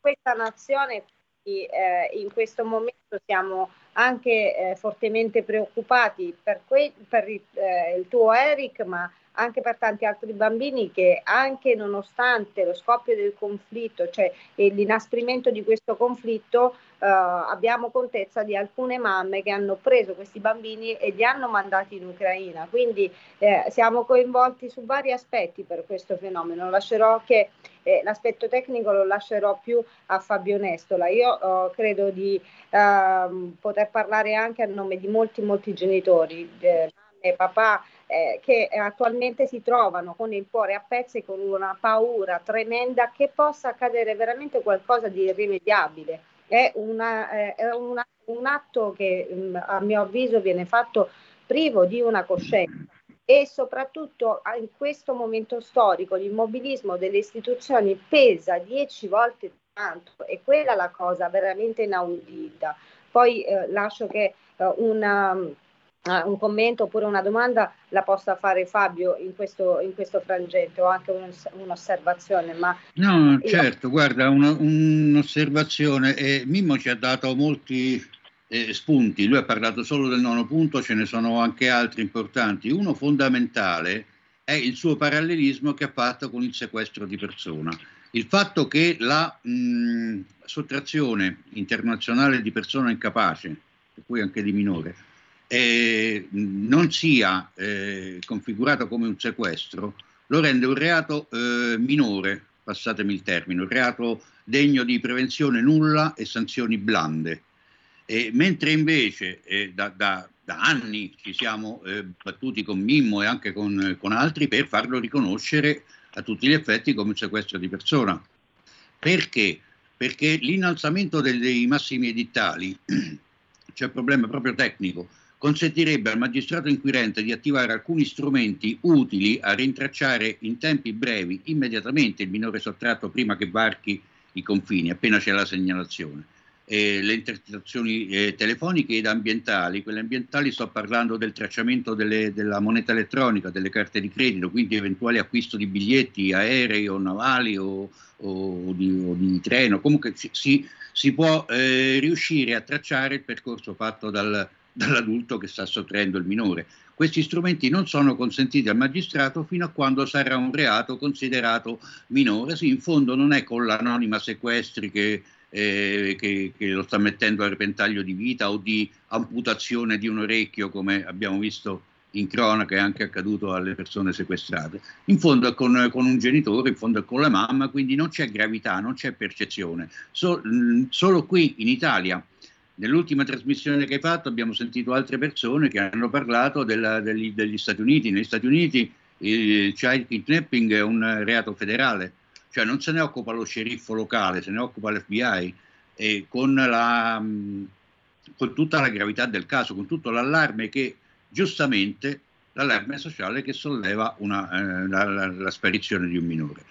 Questa nazione eh, in questo momento siamo anche eh, fortemente preoccupati per, que- per eh, il tuo Eric, ma anche per tanti altri bambini che anche nonostante lo scoppio del conflitto, cioè l'inasprimento di questo conflitto, eh, abbiamo contezza di alcune mamme che hanno preso questi bambini e li hanno mandati in Ucraina. Quindi eh, siamo coinvolti su vari aspetti per questo fenomeno. Lascerò che eh, l'aspetto tecnico lo lascerò più a Fabio Nestola. Io credo di ehm, poter parlare anche a nome di molti molti genitori, mamme e papà eh, che attualmente si trovano con il cuore a pezzi con una paura tremenda che possa accadere veramente qualcosa di irrimediabile. È, una, eh, è una, un atto che mh, mm, a mio avviso viene fatto privo di una coscienza. e soprattutto in questo momento storico l'immobilismo delle istituzioni pesa dieci volte tanto e quella è la cosa veramente inaudita. Poi eh, lascio che eh, una, uh, un commento oppure una domanda la possa fare Fabio in questo, in questo frangente o anche un, un'osservazione. Ma no, certo, guarda, una, un'osservazione. Eh, Mimmo ci ha dato molti eh, spunti, lui ha parlato solo del nono punto, ce ne sono anche altri importanti. Uno fondamentale è il suo parallelismo che ha fatto con il sequestro di persona. Il fatto che la mh, sottrazione internazionale di persona incapace, per cui anche di minore, eh, non sia eh, configurato come un sequestro, lo rende un reato eh, minore, passatemi il termine, un reato degno di prevenzione nulla e sanzioni blande. E, mentre invece eh, da, da, da, anni ci siamo eh, battuti con Mimmo e anche con, con, altri per farlo riconoscere a tutti gli effetti come un sequestro di persona. Perché? Perché l'innalzamento dei massimi edittali, [CLEARS THROAT] c'è un problema proprio tecnico, consentirebbe al magistrato inquirente di attivare alcuni strumenti utili a rintracciare in tempi brevi immediatamente il minore sottratto prima che varchi i confini, appena c'è la segnalazione eh, le intercettazioni eh, telefoniche ed ambientali. Quelle ambientali sto parlando del tracciamento delle, della moneta elettronica, delle carte di credito, quindi eventuali acquisto di biglietti aerei o navali o, o, di, o di, treno. Comunque si, si può eh, riuscire a tracciare il percorso fatto dal, dall'adulto che sta sottraendo il minore. Questi strumenti non sono consentiti al magistrato fino a quando sarà un reato considerato minore. Sì, in fondo non è con l'anonima sequestri che eh, che, che, lo sta mettendo a repentaglio di vita o di amputazione di un orecchio, come abbiamo visto in cronaca è anche accaduto alle persone sequestrate. In fondo è con, con, un genitore, in fondo è con la mamma, quindi non c'è gravità, non c'è percezione. So, mh, solo qui in Italia, nell'ultima trasmissione che hai fatto, abbiamo sentito altre persone che hanno parlato della, degli, degli Stati Uniti. Negli Stati Uniti il child kidnapping è un reato federale cioè non se ne occupa lo sceriffo locale, se ne occupa l'FBI e con, la, con tutta la gravità del caso, con tutto l'allarme che giustamente l'allarme sociale che solleva una, eh, la, la, la, sparizione di un minore.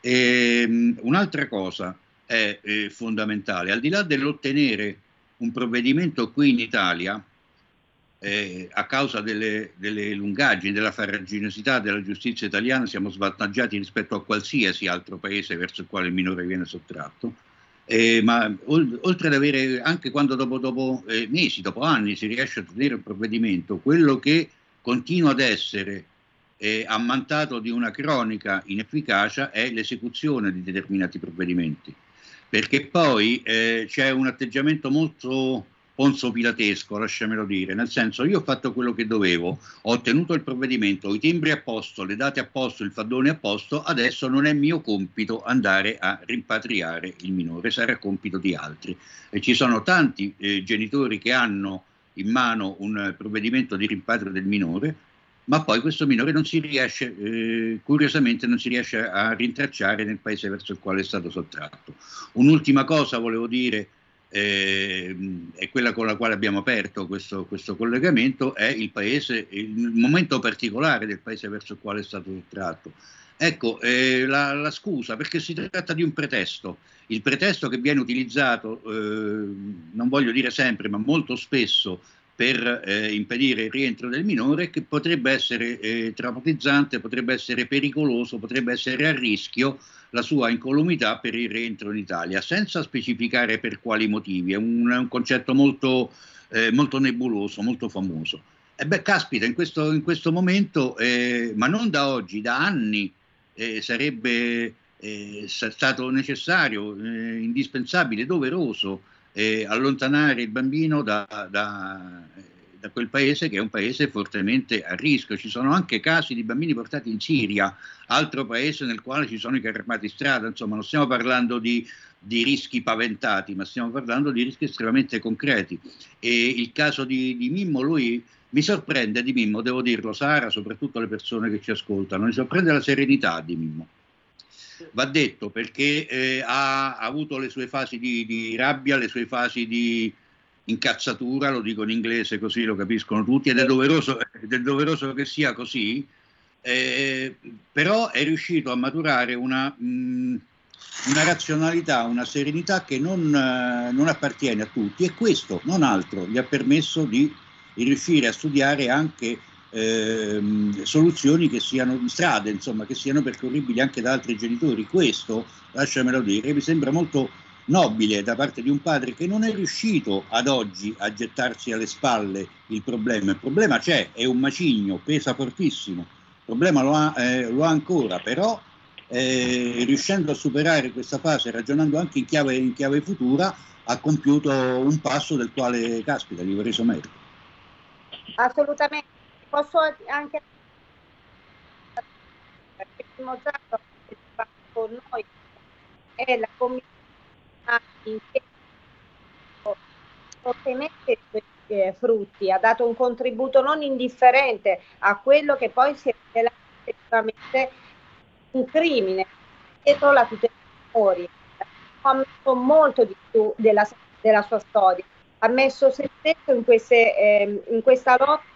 E, um, un'altra cosa è eh, fondamentale, al di là dell'ottenere un provvedimento qui in Italia, eh, a causa delle, delle, lungaggini, della farraginosità della giustizia italiana siamo svantaggiati rispetto a qualsiasi altro paese verso il quale il minore viene sottratto. Eh, ma ol- oltre ad avere, anche quando dopo, dopo eh, mesi, dopo anni si riesce a ottenere un provvedimento, quello che continua ad essere eh, ammantato di una cronica inefficacia è l'esecuzione di determinati provvedimenti, perché poi eh, c'è un atteggiamento molto Ponzo Pilatesco, lasciamelo dire, nel senso io ho fatto quello che dovevo, ho ottenuto il provvedimento, ho i timbri a posto, le date a posto, il faddone a posto, adesso non è mio compito andare a rimpatriare il minore, sarà compito di altri. E ci sono tanti eh, genitori che hanno in mano un provvedimento di rimpatrio del minore, ma poi questo minore non si riesce, eh, curiosamente non si riesce a rintracciare nel paese verso il quale è stato sottratto. Un'ultima cosa volevo dire eh, è quella con la quale abbiamo aperto questo, questo collegamento, è il paese, il momento particolare del paese verso il quale è stato sottratto. Ecco, eh, la, la, scusa, perché si tratta di un pretesto. Il pretesto che viene utilizzato, eh, non voglio dire sempre, ma molto spesso per eh, impedire il rientro del minore, che potrebbe essere eh, traumatizzante, potrebbe essere pericoloso, potrebbe essere a rischio la sua incolumità per il rientro in Italia, senza specificare per quali motivi. È un, è un concetto molto, eh, molto, nebuloso, molto famoso. E beh, caspita, in questo, in questo momento, eh, ma non da oggi, da anni, eh, sarebbe eh, stato necessario, indispensabile, doveroso eh, allontanare il bambino da, da da quel paese che è un paese fortemente a rischio. Ci sono anche casi di bambini portati in Siria, altro paese nel quale ci sono i carri armati strada, insomma non stiamo parlando di, di, rischi paventati, ma stiamo parlando di rischi estremamente concreti. E il caso di, di Mimmo, lui mi sorprende di Mimmo, devo dirlo, Sara, soprattutto le persone che ci ascoltano, mi sorprende la serenità di Mimmo. Va detto perché eh, ha, avuto le sue fasi di, di rabbia, le sue fasi di, incazzatura, lo dico in inglese così lo capiscono tutti ed è doveroso, ed è doveroso che sia così, eh, però è riuscito a maturare una, mh, una razionalità, una serenità che non, eh, non, appartiene a tutti e questo, non altro, gli ha permesso di riuscire a studiare anche eh, soluzioni che siano strade, insomma, che siano percorribili anche da altri genitori. Questo, lasciamelo dire, mi sembra molto nobile da parte di un padre che non è riuscito ad oggi a gettarsi alle spalle il problema. Il problema c'è, è un macigno, pesa fortissimo, il problema lo ha, eh, lo ha ancora, però eh, riuscendo a superare questa fase, ragionando anche in chiave, in chiave, futura, ha compiuto un passo del quale, caspita, gli ho reso merito. Assolutamente, posso anche perché Mozart con noi è la commissione fortemente questi frutti, ha dato un contributo non indifferente a quello che poi si è rivelato effettivamente un crimine dietro la tutela dei minori. Ha messo molto di più della, della, sua storia, ha messo se stesso in, queste, eh, in questa lotta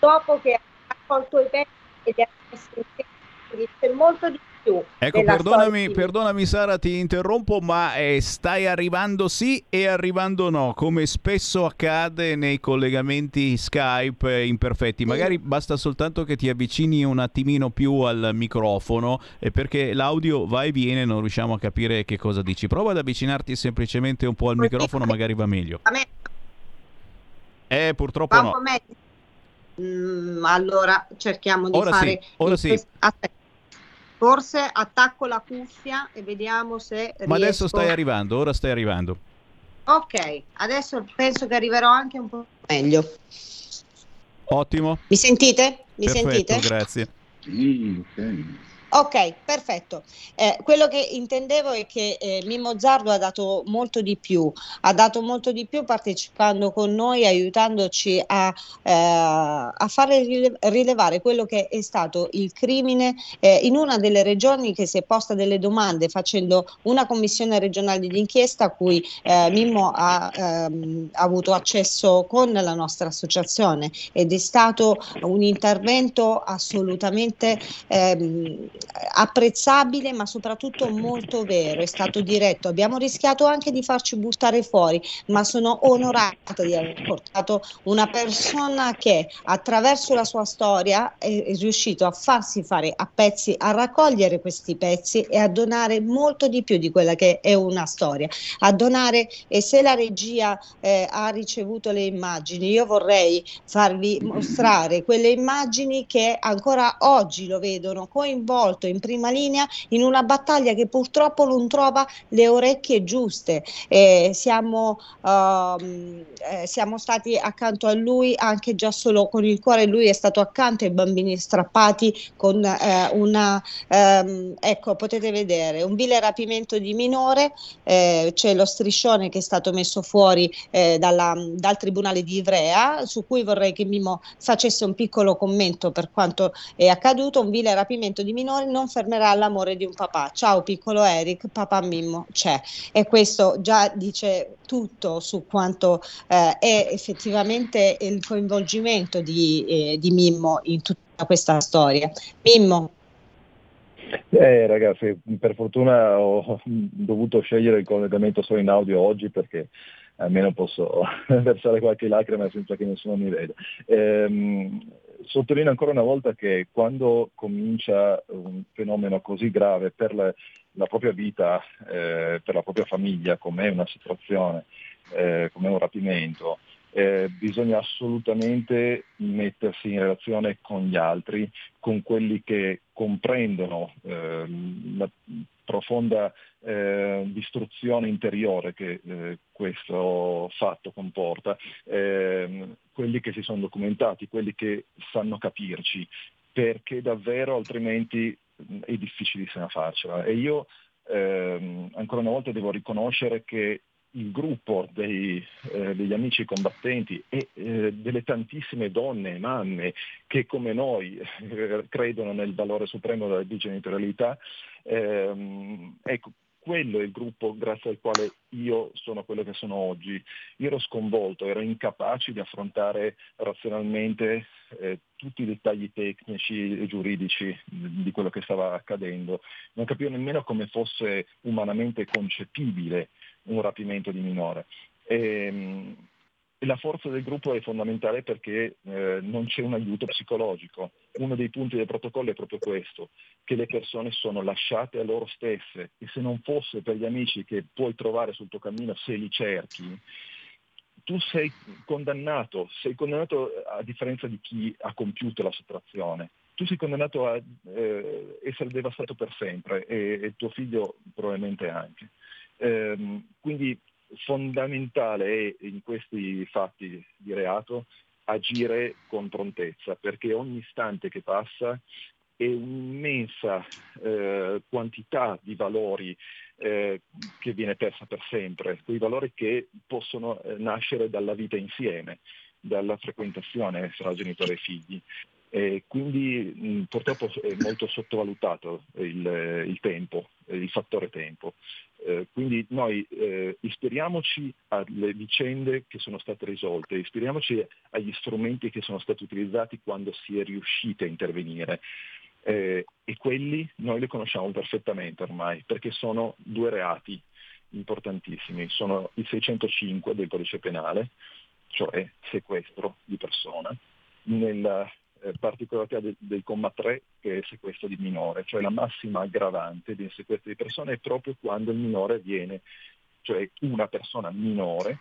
dopo che ha raccolto i pezzi ed è messo in piedi, c'è molto di più. Ecco, perdonami, perdonami, Sara, ti interrompo, ma eh, stai arrivando sì e arrivando no, come spesso accade nei collegamenti Skype imperfetti. Magari sì. basta soltanto che ti avvicini un attimino più al microfono, eh, perché l'audio va e viene, non riusciamo a capire che cosa dici. Prova ad avvicinarti semplicemente un po' al microfono, magari va meglio. Eh, purtroppo no. Mm, allora cerchiamo di ora fare... Sì, ora sì. Aspetta. Forse attacco la cuffia e vediamo se. Ma riesco... adesso stai arrivando, ora stai arrivando. Ok, adesso penso che arriverò anche un po' meglio. Ottimo. Mi sentite? Mi Perfetto, sentite? Grazie. Sì, ok. Ok, perfetto. Eh, quello che intendevo è che eh, Mimmo Zardo ha dato molto di più, ha dato molto di più partecipando con noi, aiutandoci a, eh, a fare rilevare quello che è stato il crimine eh, in una delle regioni che si è posta delle domande facendo una commissione regionale di inchiesta a cui eh, Mimmo ha, ehm, avuto accesso con la nostra associazione ed è stato un intervento assolutamente ehm, apprezzabile ma soprattutto molto vero, è stato diretto, abbiamo rischiato anche di farci buttare fuori, ma sono onorata di aver portato una persona che attraverso la sua storia è, è riuscito a farsi fare a pezzi, a raccogliere questi pezzi e a donare molto di più di quella che è una storia, a donare e se la regia eh, ha ricevuto le immagini, io vorrei farvi mostrare quelle immagini che ancora oggi lo vedono coinvolto in prima linea in una battaglia che purtroppo non trova le orecchie giuste. Eh, siamo, uh, eh, siamo stati accanto a lui anche già solo con il cuore, lui è stato accanto ai bambini strappati con eh, una, ehm, ecco potete vedere, un vile rapimento di minore, eh, c'è lo striscione che è stato messo fuori eh, dalla, dal Tribunale di Ivrea, su cui vorrei che Mimo facesse un piccolo commento per quanto è accaduto, un vile rapimento di minore non fermerà l'amore di un papà. Ciao piccolo Eric, papà Mimmo c'è. E questo già dice tutto su quanto eh, è effettivamente il coinvolgimento di, eh, di Mimmo in tutta questa storia. Mimmo. Eh, ragazzi, per fortuna ho dovuto scegliere il collegamento solo in audio oggi perché almeno posso [LAUGHS] versare qualche lacrima senza che nessuno mi veda. Ehm, sottolineo ancora una volta che quando comincia un fenomeno così grave per la, la propria vita, eh, per la propria famiglia, come una situazione, eh, come un rapimento, eh, bisogna assolutamente mettersi in relazione con gli altri, con quelli che comprendono eh, la profonda eh, distruzione interiore che eh, questo fatto comporta, eh, quelli che si sono documentati, quelli che sanno capirci, perché davvero altrimenti è difficilissima farcela. E io ehm, ancora una volta devo riconoscere che il gruppo dei, eh, degli amici combattenti e eh, delle tantissime donne e mamme che come noi eh, [LAUGHS] credono nel valore supremo della digenitorialità, ehm, ecco, quello è il gruppo grazie al quale io sono quello che sono oggi. Io ero sconvolto, ero incapace di affrontare razionalmente eh, tutti i dettagli tecnici e giuridici di quello che stava accadendo. Non capivo nemmeno come fosse umanamente concepibile un rapimento di minore. E, ehm, la forza del gruppo è fondamentale perché eh, non c'è un aiuto psicologico. Uno dei punti del protocollo è proprio questo, che le persone sono lasciate a loro stesse e se non fosse per gli amici che puoi trovare sul tuo cammino se li cerchi, tu sei condannato, sei condannato a differenza di chi ha compiuto la sottrazione. Tu sei condannato a eh, essere devastato per sempre e, e, tuo figlio probabilmente anche. Eh, quindi fondamentale è in questi fatti di reato agire con prontezza, perché ogni istante che passa è un'immensa eh, quantità di valori eh, che viene persa per sempre, quei valori che possono eh, nascere dalla vita insieme, dalla frequentazione fra genitori e figli. E quindi purtroppo è molto sottovalutato il, il tempo, il fattore tempo. Eh, quindi noi eh, ispiriamoci alle vicende che sono state risolte, ispiriamoci agli strumenti che sono stati utilizzati quando si è riusciti a intervenire. Eh, e quelli noi li conosciamo perfettamente ormai, perché sono due reati importantissimi. Sono il 605 del codice penale, cioè sequestro di persona, nella eh, particolarità del, del, comma 3 che è il sequestro di minore, cioè la massima aggravante del sequestro di persona è proprio quando il minore viene, cioè una persona minore,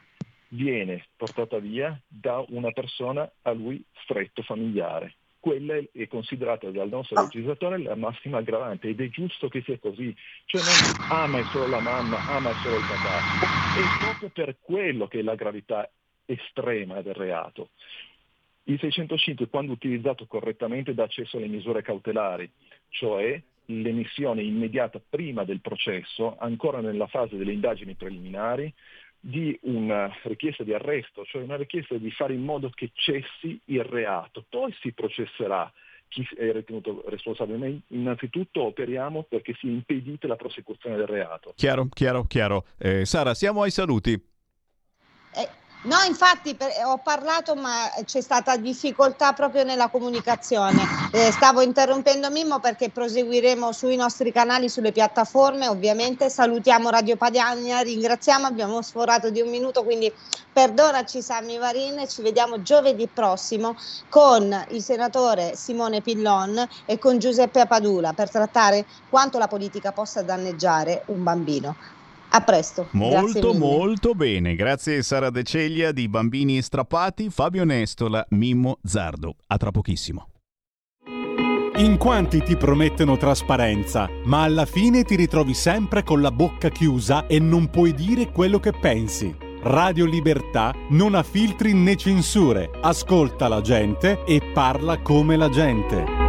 viene portata via da una persona a lui stretto familiare. Quella è considerata dal nostro legislatore la massima aggravante ed è giusto che sia così. Cioè non ama solo la mamma, ama solo il papà. È proprio per quello che è la gravità estrema del reato. Il 605, quando utilizzato correttamente, dà accesso alle misure cautelari, cioè l'emissione immediata prima del processo, ancora nella fase delle indagini preliminari, di una richiesta di arresto, cioè una richiesta di fare in modo che cessi il reato. Poi si processerà chi è ritenuto responsabile, ma innanzitutto operiamo perché sia impedita la prosecuzione del reato. Chiaro, chiaro, chiaro. Eh, Sara, siamo ai saluti. Eh, No, infatti per, ho parlato ma c'è stata difficoltà proprio nella comunicazione. Eh, stavo interrompendo Mimmo perché proseguiremo sui nostri canali, sulle piattaforme. Ovviamente salutiamo Radio Padania, ringraziamo, abbiamo sforato di un minuto, quindi perdonaci Sammy Varin e ci vediamo giovedì prossimo con il senatore Simone Pillon e con Giuseppe Padula per trattare quanto la politica possa danneggiare un bambino. A presto. Molto molto bene. Grazie Sara De Ceglia di Bambini Strappati, Fabio Nestola, Mimmo Zardo. A tra pochissimo. In quanti ti promettono trasparenza, ma alla fine ti ritrovi sempre con la bocca chiusa e non puoi dire quello che pensi. Radio Libertà non ha filtri né censure, ascolta la gente e parla come la gente.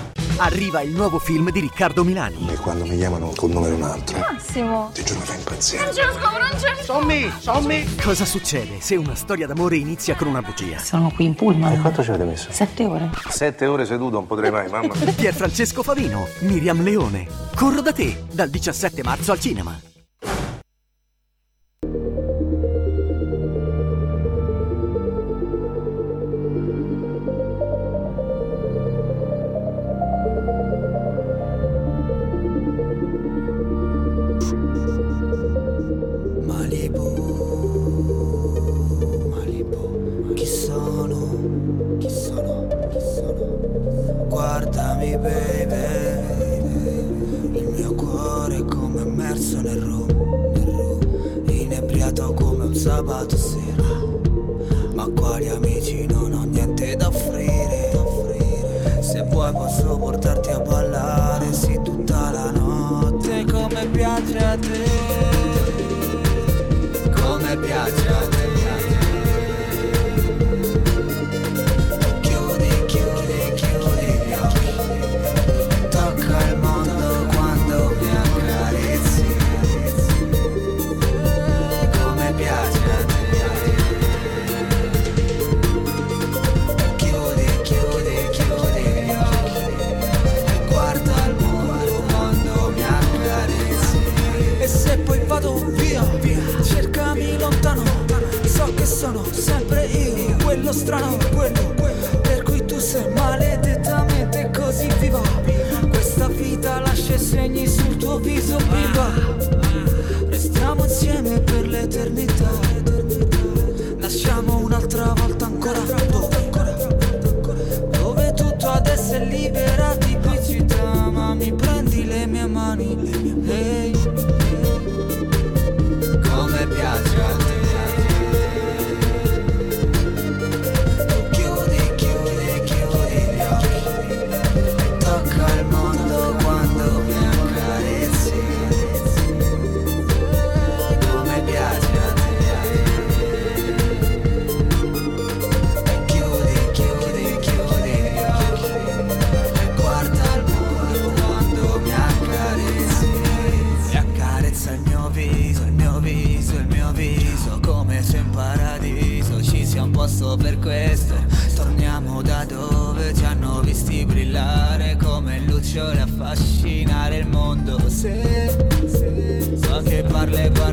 Arriva il nuovo film di Riccardo Milani. E quando mi chiamano col nome un altro. Massimo. Ti giuro fa impazzire. Francesco, Francesco. Sommi, sommi. Cosa succede se una storia d'amore inizia con una bugia? Sono qui in pullman. E quanto ci avete messo? Sette ore. Sette ore seduto non potrei mai, mamma. Pier Francesco Favino, Miriam Leone. Corro da te, dal 17 marzo al cinema. Sabato sera. Ma quali amici non ho niente da offrire. Se vuoi posso portarti a ballare, sì tutta la notte come piace a te. Sempre io, quello strano, quello, per cui tu sei maledettamente così viva. Questa vita lascia segni sul tuo viso viva. Restiamo insieme per l'eternità. Nasciamo un'altra volta ancora dove? Tutto adesso è libera di tipicità Ma mi prendi le mie mani Ehi Come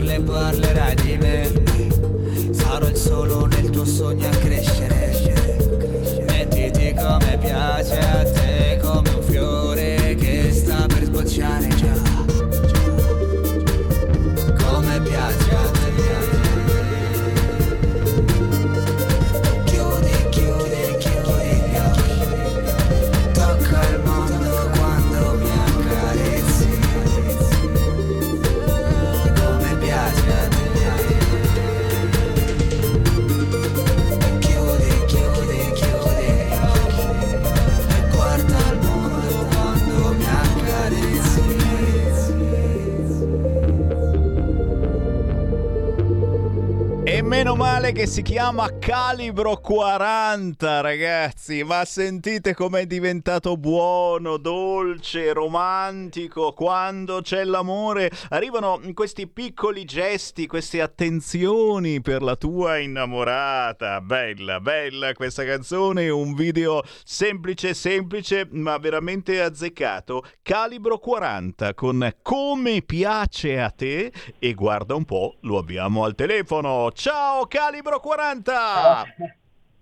parle, parlerai di me. Sarò il solo nel tuo sogno a crescere. Mettiti come piace a te Come un fiore che sta per sbocciare male che si chiama Calibro 40, ragazzi. Ma sentite com'è diventato buono, dolce, romantico. Quando c'è l'amore, arrivano questi piccoli gesti, queste attenzioni per la tua innamorata. Bella, bella questa canzone. Un video semplice, semplice, ma veramente azzeccato. Calibro 40 con Come piace a te. E guarda un po', lo abbiamo al telefono. Ciao Calibro 40! Tchau.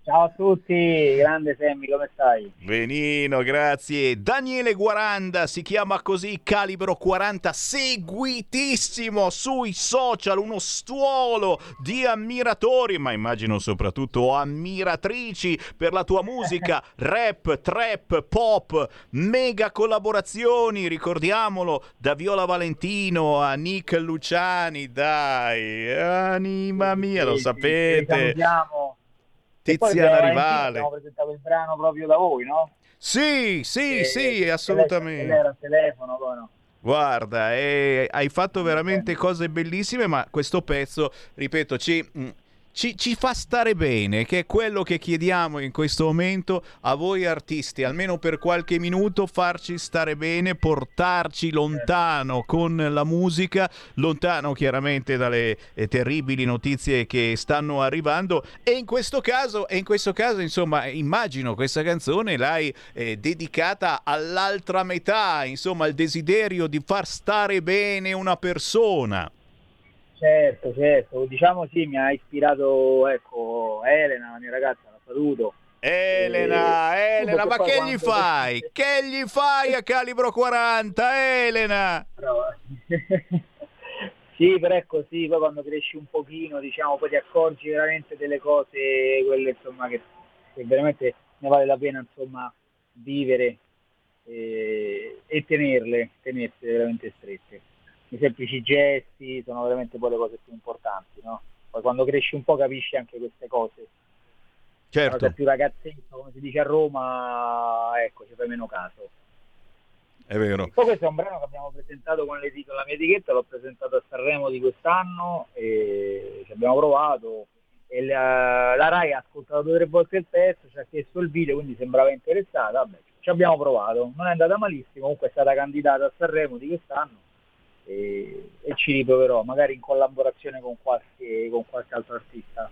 Ciao a tutti, grande Semmi, come stai? Benino, grazie. Daniele Guaranda si chiama così Calibro 40, seguitissimo sui social, uno stuolo di ammiratori, ma immagino soprattutto ammiratrici per la tua musica, [LAUGHS] rap, trap, pop, mega collaborazioni, ricordiamolo, da Viola Valentino a Nick Luciani, dai, anima mia, lo Sì, sì, poi Tiziana Rivale. Abbiamo presentato il brano proprio da voi, no? Sì, sì, E- sì, e- assolutamente. era al telefono, poi no? Guarda, eh, hai fatto veramente cose bellissime, ma questo pezzo, ripeto, ci, mm, ci, ci fa stare bene, che è quello che chiediamo in questo momento a voi artisti, almeno per qualche minuto farci stare bene, portarci lontano con la musica, lontano chiaramente dalle eh, terribili notizie che stanno arrivando e in questo caso, in questo caso insomma, immagino questa canzone l'hai eh, dedicata all'altra metà, insomma, il desiderio di far stare bene una persona. Certo, certo, diciamo sì, mi ha ispirato, ecco, Elena, la mia ragazza, la saluto. Elena, E- Elena, ma che gli fai? [LAUGHS] Che gli fai a calibro 40, Elena? [LAUGHS] Sì, però ecco sì, poi quando cresci un pochino, diciamo, poi ti accorgi veramente delle cose, quelle insomma che, che veramente ne vale la pena insomma vivere eh, e tenerle, tenersele veramente strette. I semplici gesti sono veramente poi le cose più importanti, no? Poi quando cresci un po' capisci anche queste cose. Quando Certo, sei più ragazzetto, come si dice a Roma, ecco, ci fai meno caso. è vero. Poi questo è un brano che abbiamo presentato con, le- con la mia etichetta, l'ho presentato a Sanremo di quest'anno e ci abbiamo provato. E la, la Rai ha ascoltato due o tre volte il pezzo, ci ha chiesto il video, quindi sembrava interessata. Vabbè, ci abbiamo provato, non è andata malissimo, comunque è stata candidata a Sanremo di quest'anno e, e ci riproverò, magari in collaborazione con qualche, con qualche altro artista.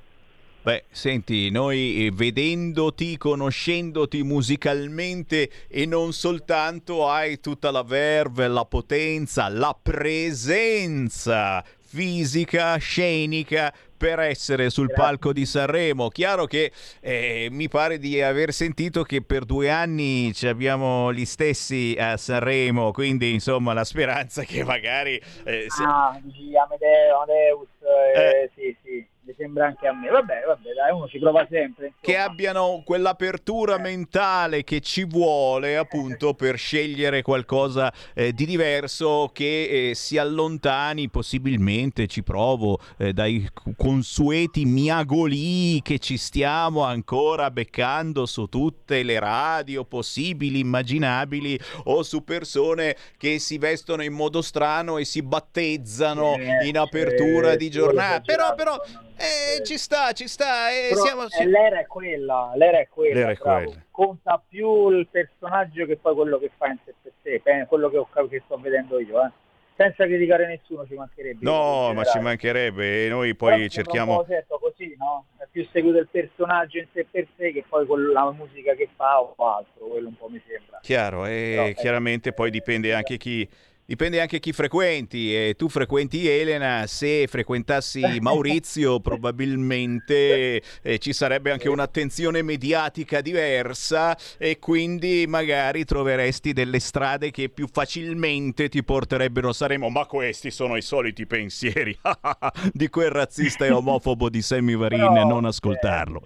Beh, senti, noi eh, vedendoti, conoscendoti musicalmente e non soltanto, hai tutta la verve, la potenza, la presenza fisica, scenica per essere sul palco di Sanremo. Chiaro che eh, mi pare di aver sentito che per due anni ci abbiamo gli stessi a Sanremo, quindi insomma la speranza [LAUGHS] che magari... eh, se- Ah, dici Amadeus, eh, sì, sì, mi sembra anche a me. Vabbè, vabbè, dai, uno ci prova sempre. che abbiano quell'apertura mentale che ci vuole appunto per scegliere qualcosa eh, di diverso che eh, si allontani possibilmente, ci provo, eh, dai consueti miagolì che ci stiamo ancora beccando su tutte le radio possibili, immaginabili o su persone che si vestono in modo strano e si battezzano Eh, in apertura eh, di giornata. Però, però eh, ci sta, ci sta. eh, Però, siamo- eh, l'era è quella, l'era è quella, L'era è quella. conta più il personaggio che poi quello che fa in sé per sé, eh, quello che, ho, che sto vedendo io, eh. senza criticare nessuno ci mancherebbe. No, ma ci mancherebbe e noi Però poi sembra cerchiamo... un po' certo così, no? È più seguito il personaggio in sé per sé che poi con la musica che fa o altro, quello un po' mi sembra. Chiaro, e Però, eh, chiaramente poi dipende anche chi... Dipende anche chi frequenti, e tu frequenti Elena, se frequentassi Maurizio [LAUGHS] probabilmente eh, ci sarebbe anche un'attenzione mediatica diversa e quindi magari troveresti delle strade che più facilmente ti porterebbero a Saremo, ma questi sono i soliti pensieri [LAUGHS] di quel razzista e omofobo di Sammy Varin, non ascoltarlo.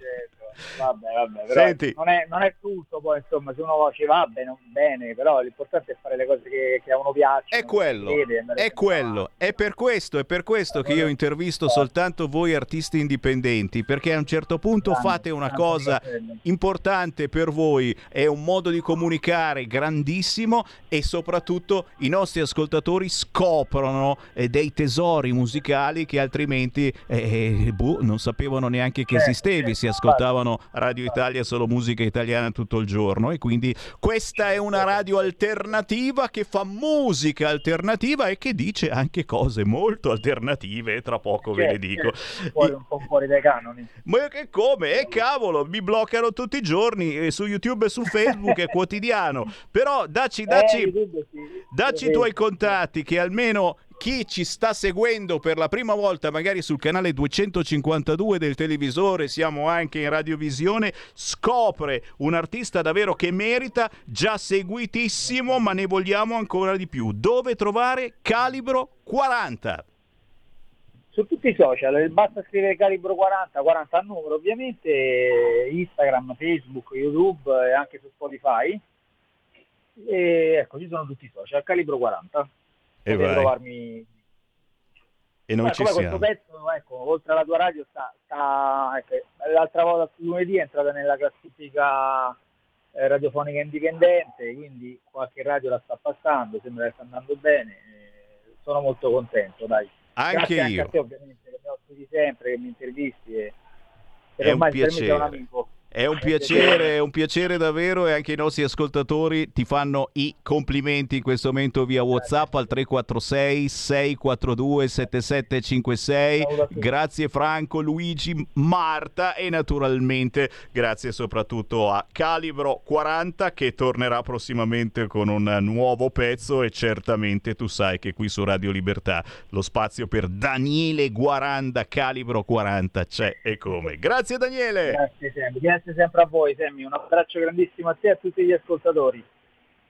Vabbè, vabbè, però Senti. Non, è, non è tutto, poi insomma, se uno ci va bene, bene, però l'importante è fare le cose che, che a uno piacciono. È quello, vede, è quello, è per questo, è per questo che io intervisto soltanto voi artisti indipendenti, perché a un certo punto fate una cosa importante per voi, è un modo di comunicare grandissimo e soprattutto i nostri ascoltatori scoprono eh, dei tesori musicali che altrimenti eh, boh, non sapevano neanche che esistevi, si ascoltavano Radio Italia solo musica italiana tutto il giorno e quindi questa è una radio alternativa che fa musica alternativa e che dice anche cose molto alternative, tra poco ve le Certo, dico. certo, fuori, un po' fuori dai canoni. Ma che come? E cavolo, mi bloccano tutti i giorni e su YouTube e su Facebook è [LAUGHS] quotidiano. Però dacci, dacci, Eh, dacci i tuoi contatti che almeno chi ci sta seguendo per la prima volta, magari sul canale 252 del televisore, siamo anche in radiovisione, scopre un artista davvero che merita, già seguitissimo, ma ne vogliamo ancora di più. Dove trovare Calibro 40? Su tutti i social, basta scrivere calibro 40, 40 a numero ovviamente, Instagram, Facebook, YouTube e anche su Spotify. E ecco, ci sono tutti i social, calibro 40. E Potete vai. trovarmi E noi ci siamo. questo pezzo, ecco, oltre alla tua radio, sta, sta- ecco, l'altra volta lunedì è entrata nella classifica eh, radiofonica indipendente, quindi qualche radio la sta passando, sembra che sta andando bene, eh, sono molto contento, dai. Anche Grazie io. a te ovviamente, che mi ospiti sempre, che mi intervisti e, È un sei un piacere. amico. È un piacere, è un piacere davvero e anche i nostri ascoltatori ti fanno i complimenti in questo momento via WhatsApp al 346 642 7756. Grazie Franco, Luigi, Marta e naturalmente grazie soprattutto a Calibro 40 che tornerà prossimamente con un nuovo pezzo e certamente tu sai che qui su Radio Libertà lo spazio per Daniele Guaranda Calibro 40 c'è e come. Grazie Daniele. Grazie sempre, grazie sempre a voi, Semmi, un abbraccio grandissimo a te e a tutti gli ascoltatori.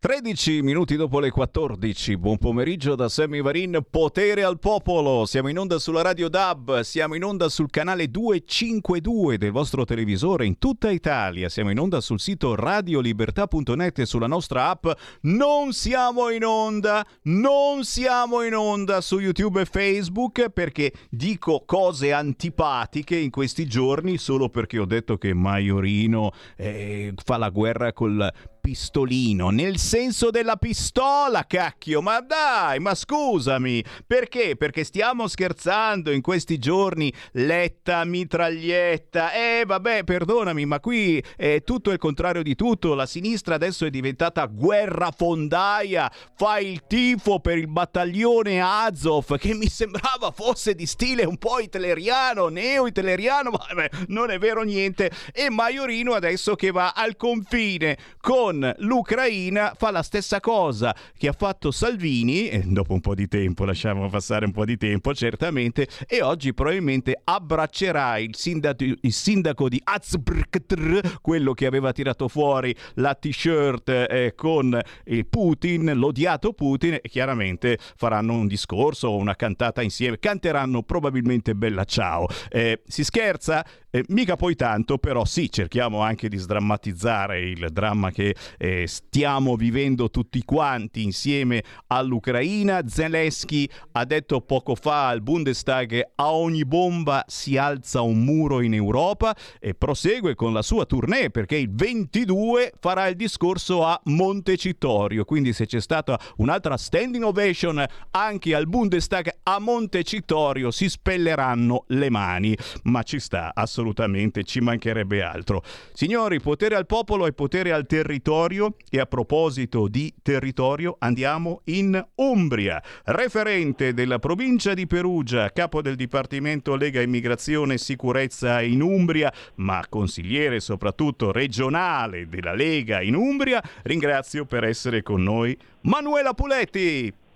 13 minuti dopo le 14, buon pomeriggio da Sammy Varin, potere al popolo, siamo in onda sulla radio DAB, siamo in onda sul canale 252 del vostro televisore in tutta Italia, siamo in onda sul sito radiolibertà.net e sulla nostra app, non siamo in onda, non siamo in onda su YouTube e Facebook perché dico cose antipatiche in questi giorni solo perché ho detto che Maiorino eh, fa la guerra col pistolino, nel senso della pistola, cacchio, ma dai, ma scusami, perché? Perché stiamo scherzando in questi giorni, letta mitraglietta, eh vabbè, perdonami, ma qui è tutto il contrario di tutto, la sinistra adesso è diventata guerrafondaia, fa il tifo per il battaglione Azov, che mi sembrava fosse di stile un po' hitleriano, neo-hitleriano, ma beh, non è vero niente, e Maiorino adesso che va al confine con l'Ucraina fa la stessa cosa che ha fatto Salvini, e dopo un po' di tempo, lasciamo passare un po' di tempo certamente, e oggi probabilmente abbraccerà il sindaco, il sindaco di Azbrktr, quello che aveva tirato fuori la t-shirt eh, con eh, Putin, l'odiato Putin, e chiaramente faranno un discorso o una cantata insieme, canteranno probabilmente Bella Ciao. Eh, si scherza? Eh, mica poi tanto, però sì, cerchiamo anche di sdrammatizzare il dramma che eh, stiamo vivendo tutti quanti insieme all'Ucraina. Zelensky ha detto poco fa al Bundestag a ogni bomba si alza un muro in Europa e prosegue con la sua tournée perché il 22 farà il discorso a Montecitorio. Quindi se c'è stata un'altra standing ovation anche al Bundestag a Montecitorio si spelleranno le mani, ma ci sta assolutamente, ci mancherebbe altro. Signori, potere al popolo e potere al territorio e a proposito di territorio andiamo in Umbria. Referente della provincia di Perugia, capo del Dipartimento Lega Immigrazione e Sicurezza in Umbria, ma consigliere soprattutto regionale della Lega in Umbria, ringrazio per essere con noi Manuela Puletti.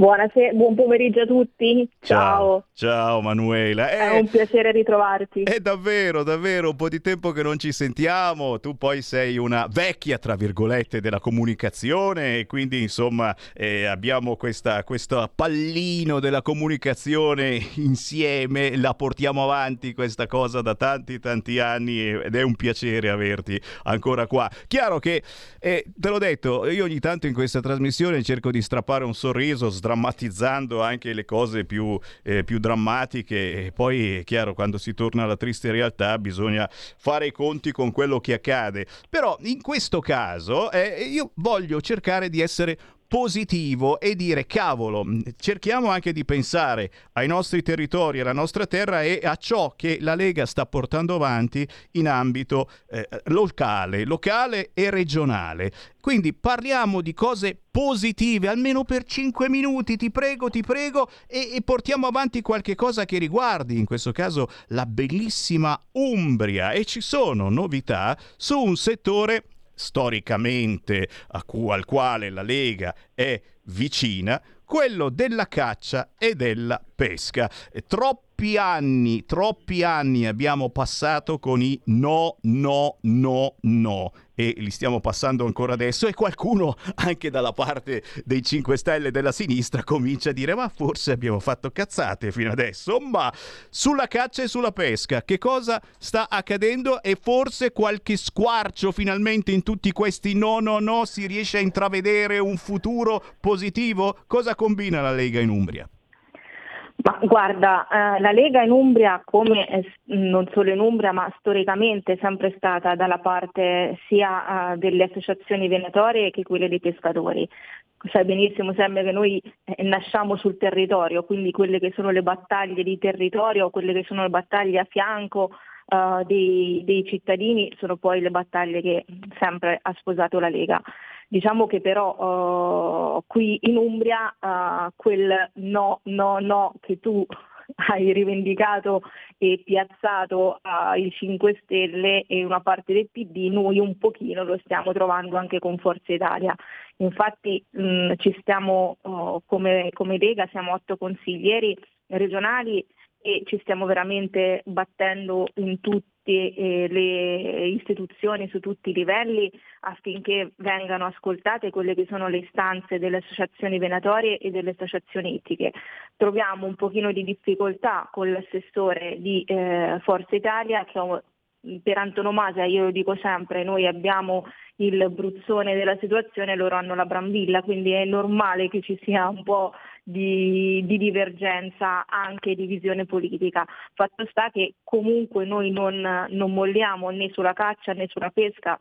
Buonasera, buon pomeriggio a tutti. Ciao. Ciao Manuela. È un piacere ritrovarti. È davvero, davvero un po' di tempo che non ci sentiamo. Tu poi sei una vecchia, tra virgolette, della comunicazione e quindi insomma eh, abbiamo questa, questo pallino della comunicazione insieme, la portiamo avanti questa cosa da tanti tanti anni ed è un piacere averti ancora qua. Chiaro che, eh, te l'ho detto, io ogni tanto in questa trasmissione cerco di strappare un sorriso sdrammatizzando anche le cose più, eh, più drammatiche e poi è chiaro quando si torna alla triste realtà bisogna fare i conti con quello che accade. Però in questo caso eh, io voglio cercare di essere positivo e dire cavolo, cerchiamo anche di pensare ai nostri territori, alla nostra terra e a ciò che la Lega sta portando avanti in ambito eh, locale, locale e regionale. Quindi parliamo di cose positive, almeno per 5 minuti, ti prego, ti prego, e, e, portiamo avanti qualche cosa che riguardi, in questo caso, la bellissima Umbria. E ci sono novità su un settore storicamente cu- al quale la Lega è vicina, quello della caccia e della pesca. E troppi anni, troppi anni abbiamo passato con i no, no, no, no e li stiamo passando ancora adesso e qualcuno anche dalla parte dei 5 Stelle della sinistra comincia a dire ma forse abbiamo fatto cazzate fino adesso, ma sulla caccia e sulla pesca che cosa sta accadendo e forse qualche squarcio finalmente in tutti questi no no no si riesce a intravedere un futuro positivo? Cosa combina la Lega in Umbria? Ma guarda, eh, la Lega in Umbria, come eh, non solo in Umbria, ma storicamente è sempre stata dalla parte sia eh, delle associazioni venatorie che quelle dei pescatori. Sai benissimo sempre che noi eh, nasciamo sul territorio, quindi quelle che sono le battaglie di territorio, quelle che sono le battaglie a fianco eh, dei, dei cittadini sono poi le battaglie che sempre ha sposato la Lega. Diciamo che però eh, qui in Umbria eh, quel no, no, no che tu [LAUGHS] hai rivendicato e piazzato ai 5 Stelle e una parte del PD, noi un pochino lo stiamo trovando anche con Forza Italia. Infatti mh, ci stiamo oh, come, come Lega, siamo otto consiglieri regionali e ci stiamo veramente battendo in tutte eh, le istituzioni, su tutti i livelli, affinché vengano ascoltate quelle che sono le istanze delle associazioni venatorie e delle associazioni ittiche. Troviamo un pochino di difficoltà con l'assessore di eh, Forza Italia che per antonomasia, io lo dico sempre, noi abbiamo il bruzzone della situazione, loro hanno la brambilla, quindi è normale che ci sia un po' di, di, divergenza anche di visione politica. Fatto sta che comunque noi non, non molliamo né sulla caccia né sulla pesca,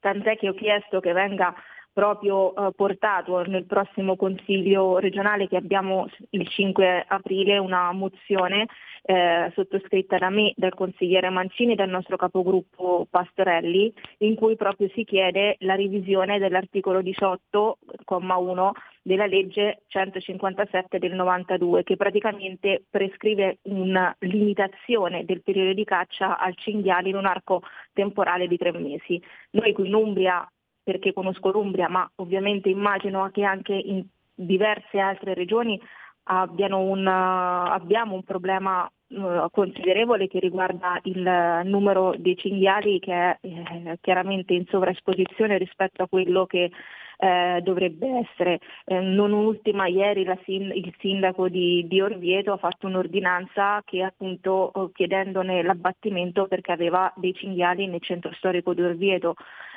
tant'è che ho chiesto che venga proprio eh, portato nel prossimo Consiglio regionale che abbiamo il 5 aprile una mozione eh, sottoscritta da me, dal consigliere Mancini e dal nostro capogruppo Pastorelli, in cui proprio si chiede la revisione dell'articolo 18,1 della legge 157 del 92 che praticamente prescrive una limitazione del periodo di caccia al cinghiale in un arco temporale di tre mesi. Noi qui in Umbria, perché conosco l'Umbria, ma ovviamente immagino che anche in diverse altre regioni un, abbiamo un problema uh, considerevole che riguarda il numero dei cinghiali che è eh, chiaramente in sovraesposizione rispetto a quello che eh, dovrebbe essere. Eh, non ultima ieri sin- il sindaco di, di, Orvieto ha fatto un'ordinanza che appunto chiedendone l'abbattimento perché aveva dei cinghiali nel centro storico di Orvieto.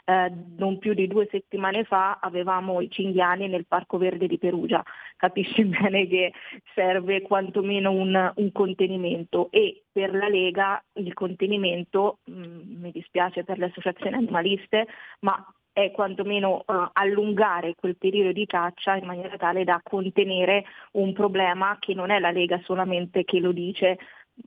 Eh, non più di due settimane fa avevamo i cinghiali nel Parco Verde di Perugia. Capisci [LAUGHS] bene che serve quantomeno un, un contenimento e per la Lega il contenimento, mh, mm, mi dispiace per le associazioni animaliste, ma è quantomeno uh, allungare quel periodo di caccia in maniera tale da contenere un problema che non è la Lega solamente che lo dice,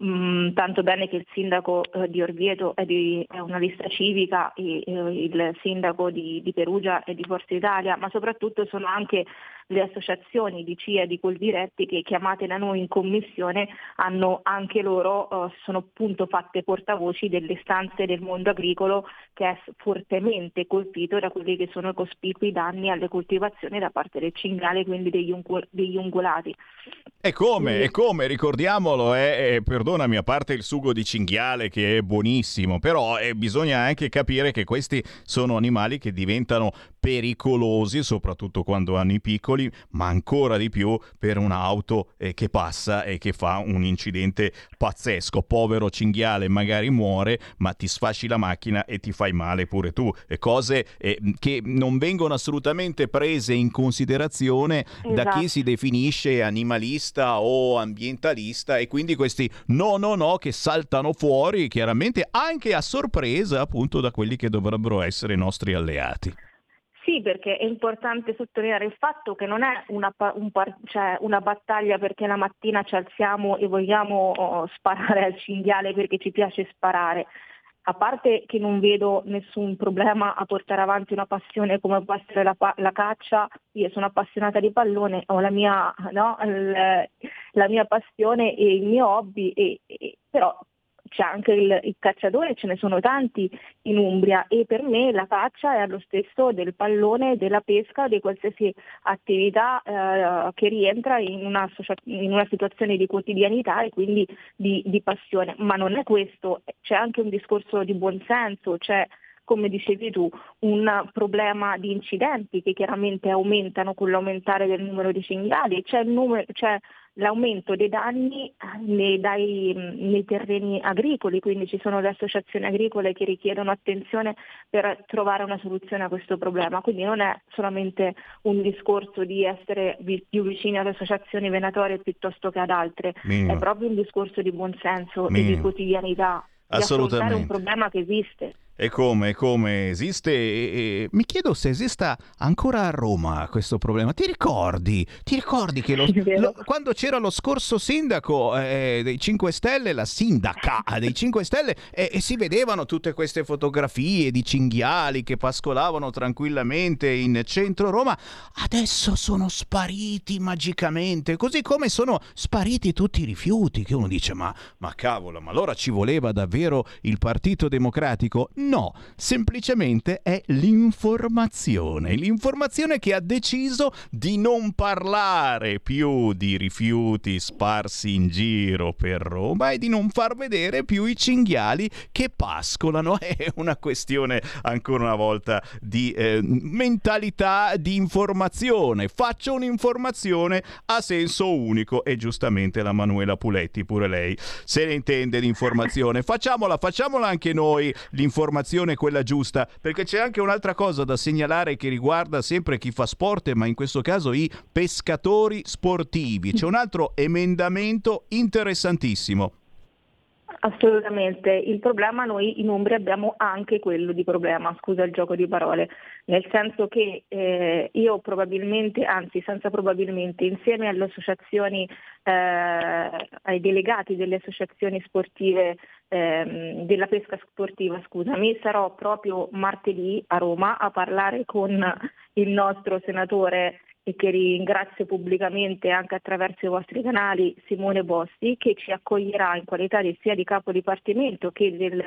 Mm, tanto bene che il sindaco eh, di Orvieto è, di, è, una lista civica e eh, il sindaco di, di, Perugia è di Forza Italia, ma soprattutto sono anche le associazioni di CIA e di Coldiretti che chiamate da noi in commissione hanno anche loro, eh, sono appunto fatte portavoci delle stanze del mondo agricolo che è fortemente colpito da quelli che sono i cospicui danni alle coltivazioni da parte del cinghiale, quindi degli, ungul- degli ungulati. E come, e come, ricordiamolo, è, è, perdonami, a parte il sugo di cinghiale che è buonissimo, però eh, bisogna anche capire che questi sono animali che diventano pericolosi, soprattutto quando hanno i piccoli, ma ancora di più per un'auto eh, che passa e che fa un incidente pazzesco. Povero cinghiale magari muore, ma ti sfasci la macchina e ti fai male pure tu. E cose eh, che non vengono assolutamente prese in considerazione esatto. da chi esatto. si definisce animalista o ambientalista e quindi questi no no no che saltano fuori chiaramente anche a sorpresa appunto da quelli che dovrebbero essere i nostri alleati. Sì, perché è importante sottolineare il fatto che non è una, un cioè una battaglia perché la mattina ci alziamo e vogliamo oh, sparare al cinghiale perché ci piace sparare. A parte che non vedo nessun problema a portare avanti una passione come può essere la, la caccia, io sono appassionata di pallone, ho la mia, no, la mia passione e il mio hobby, e, e, però c'è anche il, il, cacciatore, ce ne sono tanti in Umbria e per me la caccia è allo stesso del pallone, della pesca, di qualsiasi attività eh, che rientra in una, in una, situazione di quotidianità e quindi di, di passione. Ma non è questo, c'è anche un discorso di buonsenso, c'è come dicevi tu, un problema di incidenti che chiaramente aumentano con l'aumentare del numero di cinghiali, c'è, numero, c'è l'aumento dei danni eh, nei, dai, nei, terreni agricoli, quindi ci sono le associazioni agricole che richiedono attenzione per trovare una soluzione a questo problema, quindi non è solamente un discorso di essere più vicini alle associazioni venatorie piuttosto che ad altre, Minimo. è proprio un discorso di buonsenso e di quotidianità, di affrontare un problema che esiste. E come, come esiste? E, e- mi chiedo se esista ancora a Roma questo problema. Ti ricordi? Ti ricordi che lo- lo- quando c'era lo scorso sindaco eh, dei 5 Stelle, la sindaca dei 5 Stelle, e, e si vedevano tutte queste fotografie di cinghiali che pascolavano tranquillamente in centro Roma, adesso sono spariti magicamente, così come sono spariti tutti i rifiuti, che uno dice ma, ma cavolo, ma allora ci voleva davvero il Partito Democratico? No, semplicemente è l'informazione, l'informazione che ha deciso di non parlare più di rifiuti sparsi in giro per Roma e di non far vedere più i cinghiali che pascolano. [LAUGHS] È una questione ancora una volta di eh, mentalità di informazione. Faccio un'informazione a senso unico e giustamente la Manuela Puletti pure lei se ne intende di informazione. [LAUGHS] Facciamola, facciamola anche noi l'informazione quella giusta, perché c'è anche un'altra cosa da segnalare che riguarda sempre chi fa sport, ma in questo caso i pescatori sportivi. C'è un altro emendamento interessantissimo. Assolutamente, il problema noi in Umbria abbiamo anche quello di problema, scusa il gioco di parole, nel senso che eh, io probabilmente, anzi senza probabilmente, insieme alle associazioni, eh, ai delegati delle associazioni sportive, ehm, della pesca sportiva, scusami, sarò proprio martedì a Roma a parlare con il nostro senatore e che ringrazio pubblicamente anche attraverso i vostri canali Simone Bossi che ci accoglierà in qualità di sia di capo dipartimento che del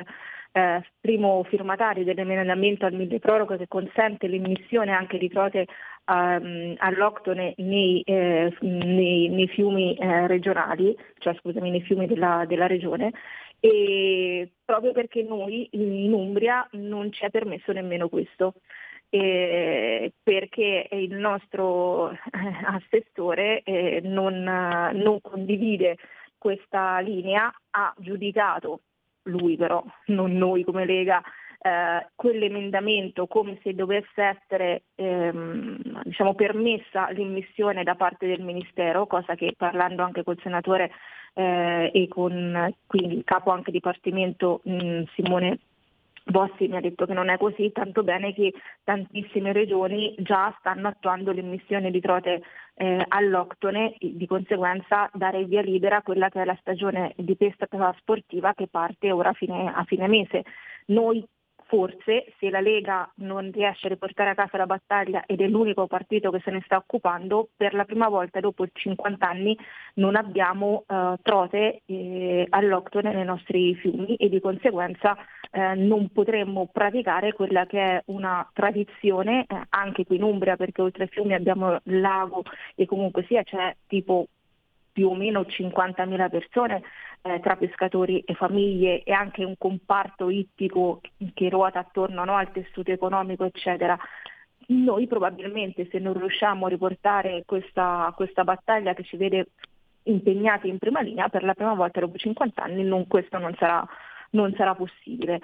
eh, primo firmatario dell'emendamento al mille proroga che consente l'immissione anche di trote ehm, alloctone nei, eh, nei- nei fiumi eh, regionali, cioè scusami, nei fiumi della, della regione e proprio perché noi in Umbria non ci è permesso nemmeno questo. Eh, perché il nostro eh, assessore eh, non, non condivide questa linea, ha giudicato lui però, non noi come Lega, eh, quell'emendamento come se dovesse essere ehm, diciamo, permessa l'immissione da parte del Ministero, cosa che parlando anche col senatore eh, e con quindi il capo anche dipartimento mh, Simone Bossi mi ha detto che non è così, tanto bene che tantissime regioni già stanno attuando l'immissione di trote eh, alloctone, e di conseguenza dare via libera a quella che è la stagione di pesca sportiva che parte ora fine, a fine mese. Noi forse se la Lega non riesce a riportare a casa la battaglia ed è l'unico partito che se ne sta occupando, per la prima volta dopo 50 anni non abbiamo eh, trote eh, alloctone nei nostri fiumi e di conseguenza eh, non potremmo praticare quella che è una tradizione eh, anche qui in Umbria perché oltre ai fiumi abbiamo il lago e comunque sia c'è tipo più o meno 50.000 persone eh, tra pescatori e famiglie e anche un comparto ittico che ruota attorno no, al tessuto economico, eccetera. Noi probabilmente se non riusciamo a riportare questa, questa battaglia che ci vede impegnati in prima linea, per la prima volta dopo 50 anni non, questo non sarà, non sarà possibile.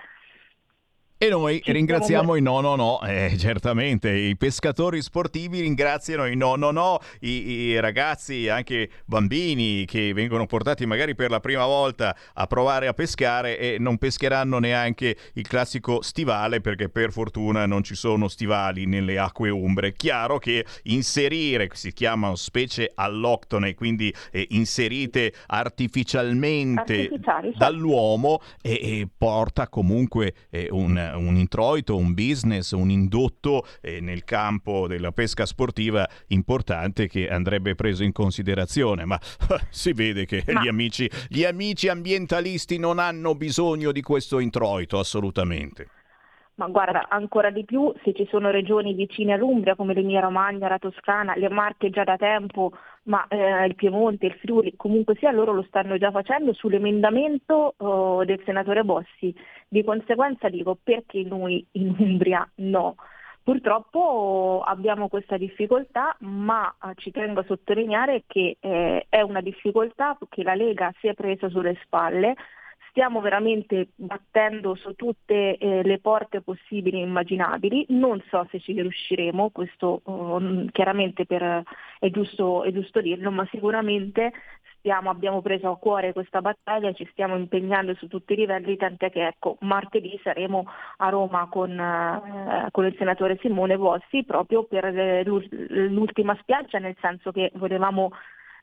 E noi Ci ringraziamo i no no no, eh, certamente, i pescatori sportivi ringraziano i no no no, i, i ragazzi, anche bambini che vengono portati magari per la prima volta a provare a pescare e non pescheranno neanche il classico stivale perché per fortuna non ci sono stivali nelle acque umbre. Chiaro che inserire, si chiamano specie alloctone, quindi eh, inserite artificialmente dall'uomo e, e porta comunque eh, un, un introito, un business, un indotto eh, nel campo della pesca sportiva importante che andrebbe preso in considerazione. Ma [LAUGHS] si vede che Ma- gli, amici, gli amici ambientalisti non hanno bisogno di questo introito, assolutamente. Ma guarda, ancora di più se ci sono regioni vicine all'Umbria come l'Emilia Romagna, la Toscana, le Marche già da tempo, ma eh, il Piemonte, il Friuli, comunque sia loro lo stanno già facendo sull'emendamento oh, del senatore Bossi. Di conseguenza dico perché noi in Umbria no. Purtroppo abbiamo questa difficoltà, ma eh, ci tengo a sottolineare che eh, è una difficoltà che la Lega si è presa sulle spalle. Stiamo veramente battendo su tutte eh, le porte possibili e immaginabili, non so se ci riusciremo, questo eh, chiaramente per- è, giusto, è giusto dirlo, ma sicuramente stiamo, abbiamo preso a cuore questa battaglia, ci stiamo impegnando su tutti i livelli, tant'è che ecco, martedì saremo a Roma con, eh, con il senatore Simone Bossi proprio per eh, l'ultima spiaggia, nel senso che volevamo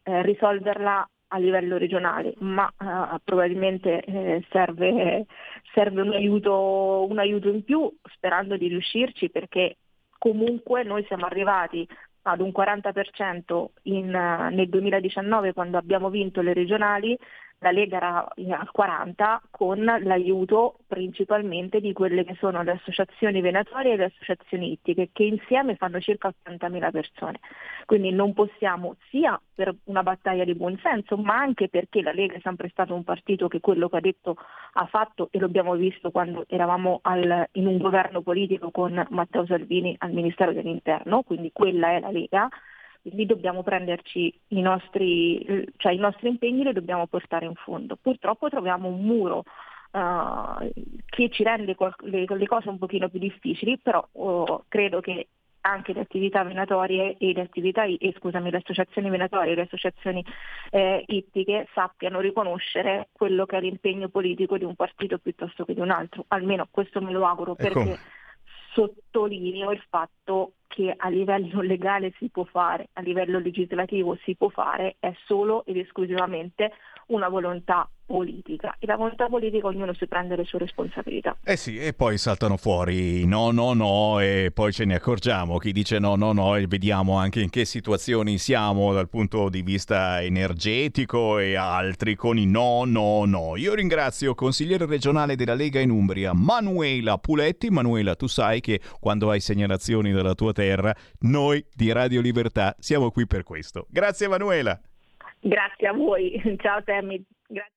eh, risolverla a livello regionale, ma eh, probabilmente eh, serve, serve un, aiuto, un aiuto in più, sperando di riuscirci perché comunque noi siamo arrivati ad un 40% in, nel 2019 quando abbiamo vinto le regionali la Lega era al 40 con l'aiuto principalmente di quelle che sono le associazioni venatorie e le associazioni ittiche che insieme fanno circa 80.000 persone. Quindi non possiamo sia per una battaglia di buonsenso ma anche perché la Lega è sempre stato un partito che quello che ha detto ha fatto e lo abbiamo visto quando eravamo al, in un governo politico con Matteo Salvini al Ministero dell'Interno, quindi quella è la Lega quindi dobbiamo prenderci i nostri, cioè i nostri impegni li dobbiamo portare in fondo. Purtroppo troviamo un muro uh, che ci rende le, le, cose un pochino più difficili, però uh, credo che anche le attività venatorie e le attività, eh, scusami, le associazioni venatorie e le associazioni eh, ittiche sappiano riconoscere quello che è l'impegno politico di un partito piuttosto che di un altro. Almeno questo me lo auguro ecco. perché sottolineo il fatto che a livello legale si può fare, a livello legislativo si può fare, è solo ed esclusivamente una volontà politica e la volontà politica ognuno si prende le sue responsabilità. Eh sì, e poi saltano fuori no, no, no e poi ce ne accorgiamo, chi dice no, no, no e vediamo anche in che situazioni siamo dal punto di vista energetico e altri con i no, no, no. Io ringrazio consigliere regionale della Lega in Umbria, Manuela Puletti. Manuela, tu sai che quando hai segnalazioni dalla tua terra, noi di Radio Libertà siamo qui per questo. Grazie Manuela. Grazie a voi, [LAUGHS] ciao Temmi. Grazie.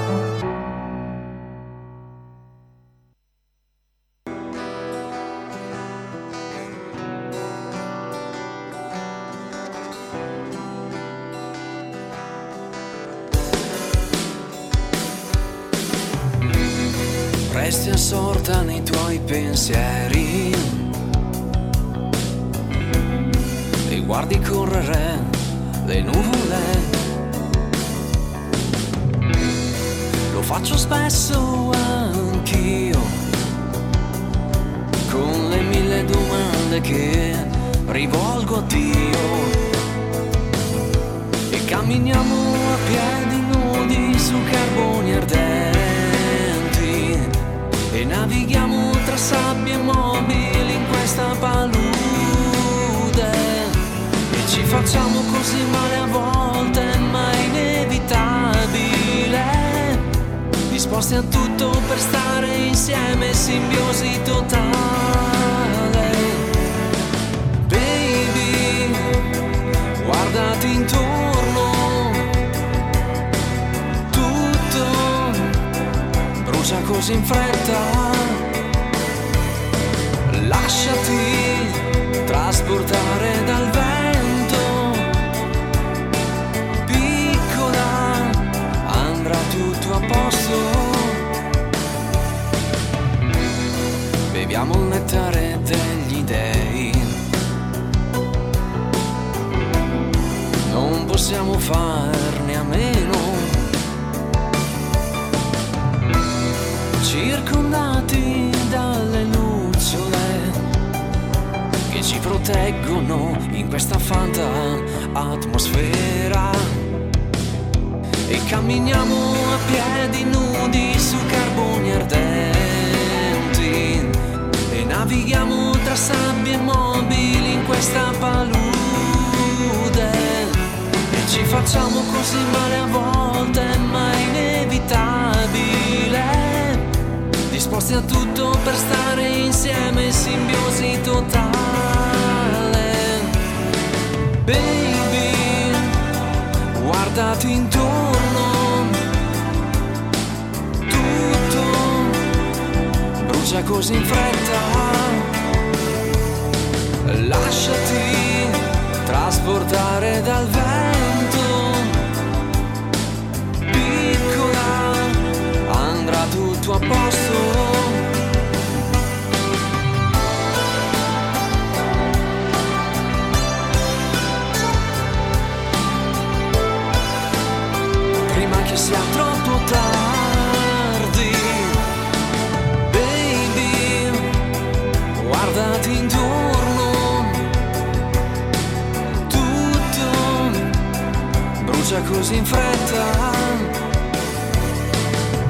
Che sia troppo tardi. Baby guardati intorno. Tutto brucia così in fretta.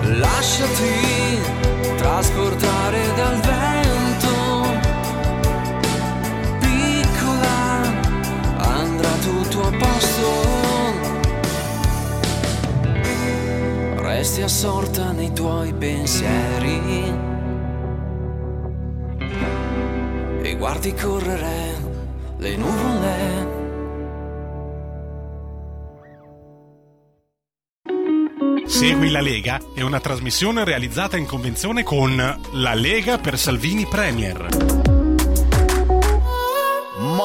Lasciati trasportare dal vento resti assorta nei tuoi pensieri e guardi correre le nuvole. Segui la Lega è una trasmissione realizzata in convenzione con La Lega per Salvini Premier.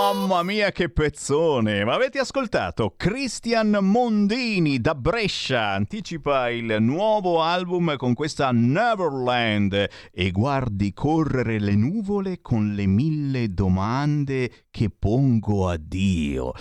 Mamma mia che pezzone! Ma avete ascoltato? Christian Mondini da Brescia anticipa il nuovo album con questa Neverland e guardi correre le nuvole con le mille domande che pongo a Dio.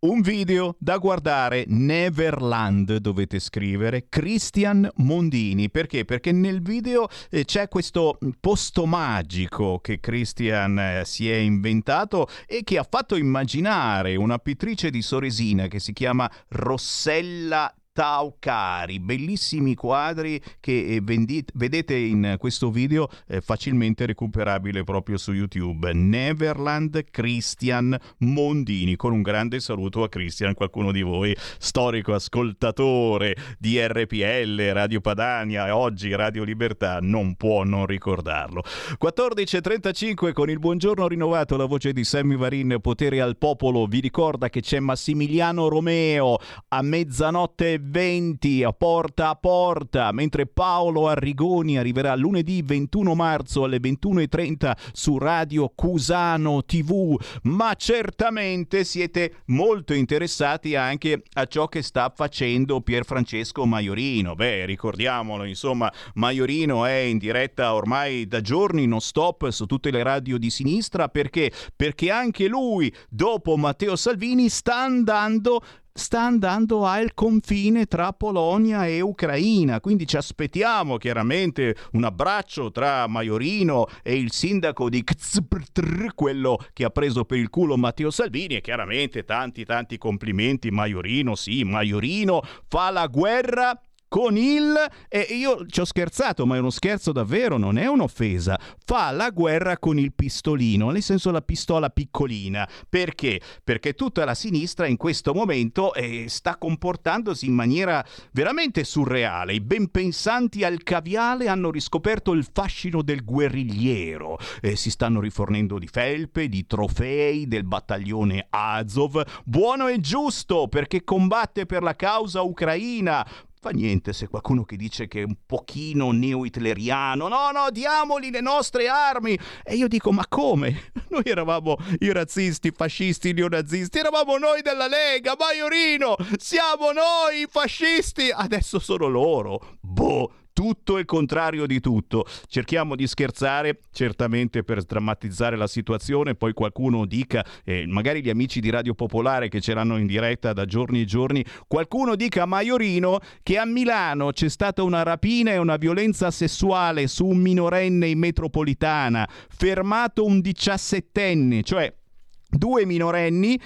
Un video da guardare, Neverland dovete scrivere, Christian Mondini, perché? Perché nel video eh, c'è questo posto magico che Christian eh, si è inventato e che ha fatto immaginare una pittrice di Soresina che si chiama Rossella Taucari, bellissimi quadri che eh, vendi- vedete in questo video eh, facilmente recuperabile proprio su YouTube. Neverland Christian Mondini, con un grande saluto a Christian, qualcuno di voi storico ascoltatore di RPL, Radio Padania e oggi Radio Libertà non può non ricordarlo. 14.35 con il buongiorno rinnovato, la voce di Sammy Varin, potere al popolo, vi ricorda che c'è Massimiliano Romeo a mezzanotte 20 a porta a porta, mentre Paolo Arrigoni arriverà lunedì 21 marzo alle 21.30 su Radio Cusano TV, ma certamente siete molto interessati anche a ciò che sta facendo Pier Francesco Maiorino. Beh, ricordiamolo, insomma, Maiorino è in diretta ormai da giorni non stop su tutte le radio di sinistra. Perché? Perché anche lui dopo Matteo Salvini sta andando sta andando al confine tra Polonia e Ucraina, quindi ci aspettiamo chiaramente un abbraccio tra Maiorino e il sindaco di Kzbrtr, quello che ha preso per il culo Matteo Salvini e chiaramente tanti tanti complimenti Maiorino, sì, Maiorino fa la guerra con il e io ci ho scherzato ma è uno scherzo davvero non è un'offesa. Fa la guerra con il pistolino nel senso la pistola piccolina. Perché? Perché tutta la sinistra in questo momento eh, sta comportandosi in maniera veramente surreale. I ben pensanti al caviale hanno riscoperto il fascino del guerrigliero eh, si stanno rifornendo di felpe di trofei del battaglione Azov. Buono e giusto perché combatte per la causa ucraina Fa niente se qualcuno che dice che è un pochino neo-hitleriano, no, no, diamogli le nostre armi. E io dico, ma come? [LAUGHS] Noi eravamo i razzisti, fascisti, neonazisti, eravamo noi della Lega, Maiorino, siamo noi i fascisti, adesso sono loro. Boh, tutto il contrario di tutto. Cerchiamo di scherzare, certamente per drammatizzare la situazione, poi qualcuno dica, eh, magari gli amici di Radio Popolare che ce l'hanno in diretta da giorni e giorni, qualcuno dica a Maiorino che a Milano c'è stata una rapina e una violenza sessuale su un minorenne in metropolitana, fermato un diciassettenne, cioè due minorenni,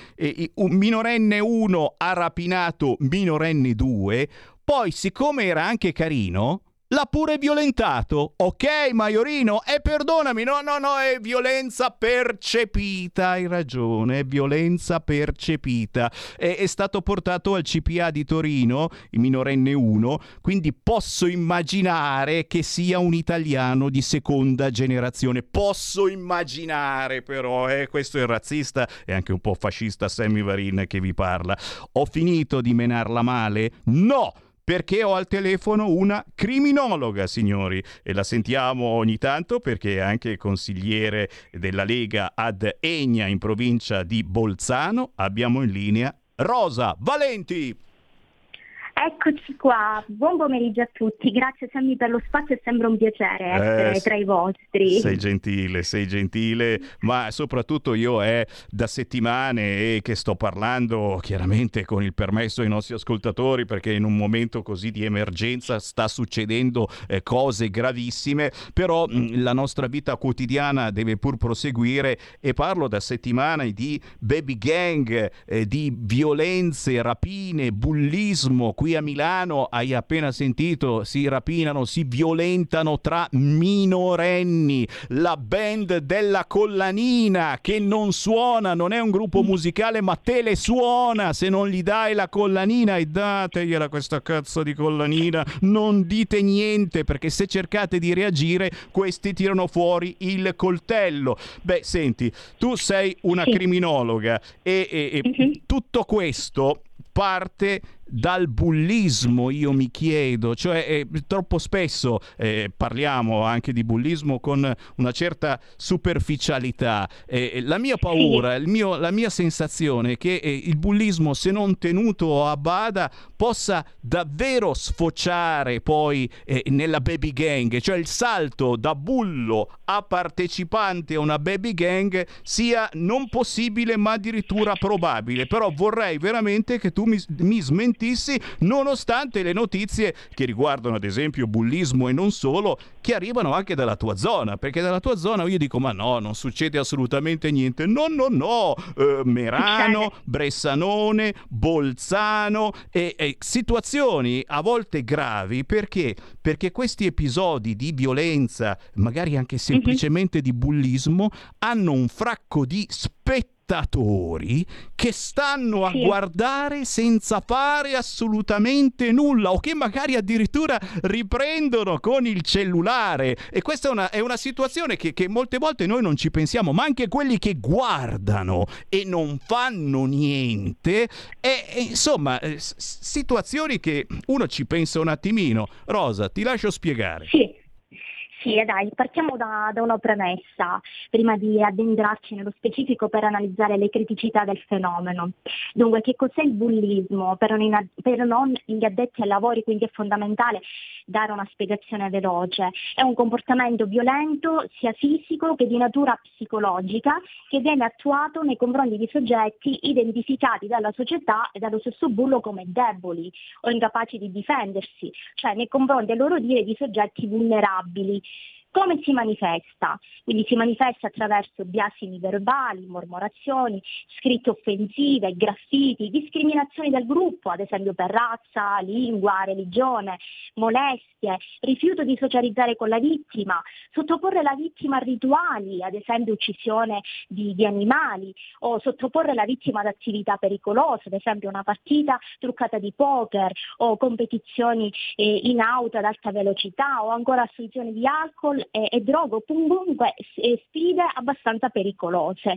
un minorenne 1 ha rapinato minorenne 2, poi siccome era anche carino, l'ha pure violentato. Ok, Maiorino? E perdonami, no, no, no, è violenza percepita, hai ragione, è violenza percepita. È, è stato portato al CPA di Torino, il minorenne 1, quindi posso immaginare che sia un italiano di seconda generazione. Posso immaginare però, eh, questo è razzista e anche un po' fascista Sammy Varin che vi parla. Ho finito di menarla male? No! Perché ho al telefono una criminologa, signori, e la sentiamo ogni tanto perché è anche consigliere della Lega ad Egna in provincia di Bolzano. Abbiamo in linea Rosa Valenti. Eccoci qua, buon pomeriggio a tutti, grazie Sammy per lo spazio, sembra un piacere essere Eh, tra i vostri. Sei gentile, sei gentile, ma soprattutto io è da settimane che sto parlando chiaramente con il permesso ai nostri ascoltatori perché in un momento così di emergenza sta succedendo eh, cose gravissime, però mh, la nostra vita quotidiana deve pur proseguire e parlo da settimane di baby gang, eh, di violenze, rapine, bullismo. Qui a Milano hai appena sentito, si rapinano, si violentano tra minorenni. La band della collanina che non suona, non è un gruppo musicale, ma te le suona. Se non gli dai la collanina e dategliela questa cazzo di collanina, non dite niente perché se cercate di reagire, questi tirano fuori il coltello. Beh, senti, tu sei una criminologa e, e- e tutto questo parte dal bullismo, io mi chiedo, cioè eh, troppo spesso eh, parliamo anche di bullismo con una certa superficialità. Eh, la mia paura, mio- la mia sensazione è che eh, il bullismo, se non tenuto a bada, possa davvero sfociare poi eh, nella baby gang, cioè il salto da bullo a partecipante a una baby gang sia non possibile ma addirittura probabile. Però vorrei veramente che tu mi, mi smentissi nonostante le notizie che riguardano ad esempio bullismo e non solo, che arrivano anche dalla tua zona, perché dalla tua zona io dico ma no, non succede assolutamente niente. No, no, no, Eh, Merano, Bressanone, Bolzano e, e situazioni a volte gravi perché? Perché questi episodi di violenza, magari anche semplicemente di bullismo, hanno un fracco di spettatori che stanno a Sì. guardare senza fare assolutamente nulla o che magari addirittura riprendono con il cellulare e questa è una, è una situazione che, che molte volte noi non ci pensiamo ma anche quelli che guardano e non fanno niente e, e, insomma eh, situazioni che uno ci pensa un attimino Rosa ti lascio spiegare Sì. Sì, e dai, partiamo da, da una premessa, prima di addentrarci nello specifico per analizzare le criticità del fenomeno. Dunque, che cos'è il bullismo? Per non, per non gli addetti ai lavori, quindi è fondamentale dare una spiegazione veloce. È un comportamento violento, sia fisico che di natura psicologica, che viene attuato nei confronti di soggetti identificati dalla società e dallo stesso bullo come deboli o incapaci di difendersi, cioè nei confronti a loro dire di soggetti vulnerabili. Come si manifesta? Quindi si manifesta attraverso biasimi verbali, mormorazioni, scritte offensive, graffiti, discriminazioni del gruppo, ad esempio per razza, lingua, religione, molestie, rifiuto di socializzare con la vittima, sottoporre la vittima a rituali, ad esempio uccisione di, di animali, o sottoporre la vittima ad attività pericolose, ad esempio una partita truccata di poker o competizioni eh, in auto ad alta velocità o ancora assunzione di alcol e, e droga, o comunque sfide abbastanza pericolose.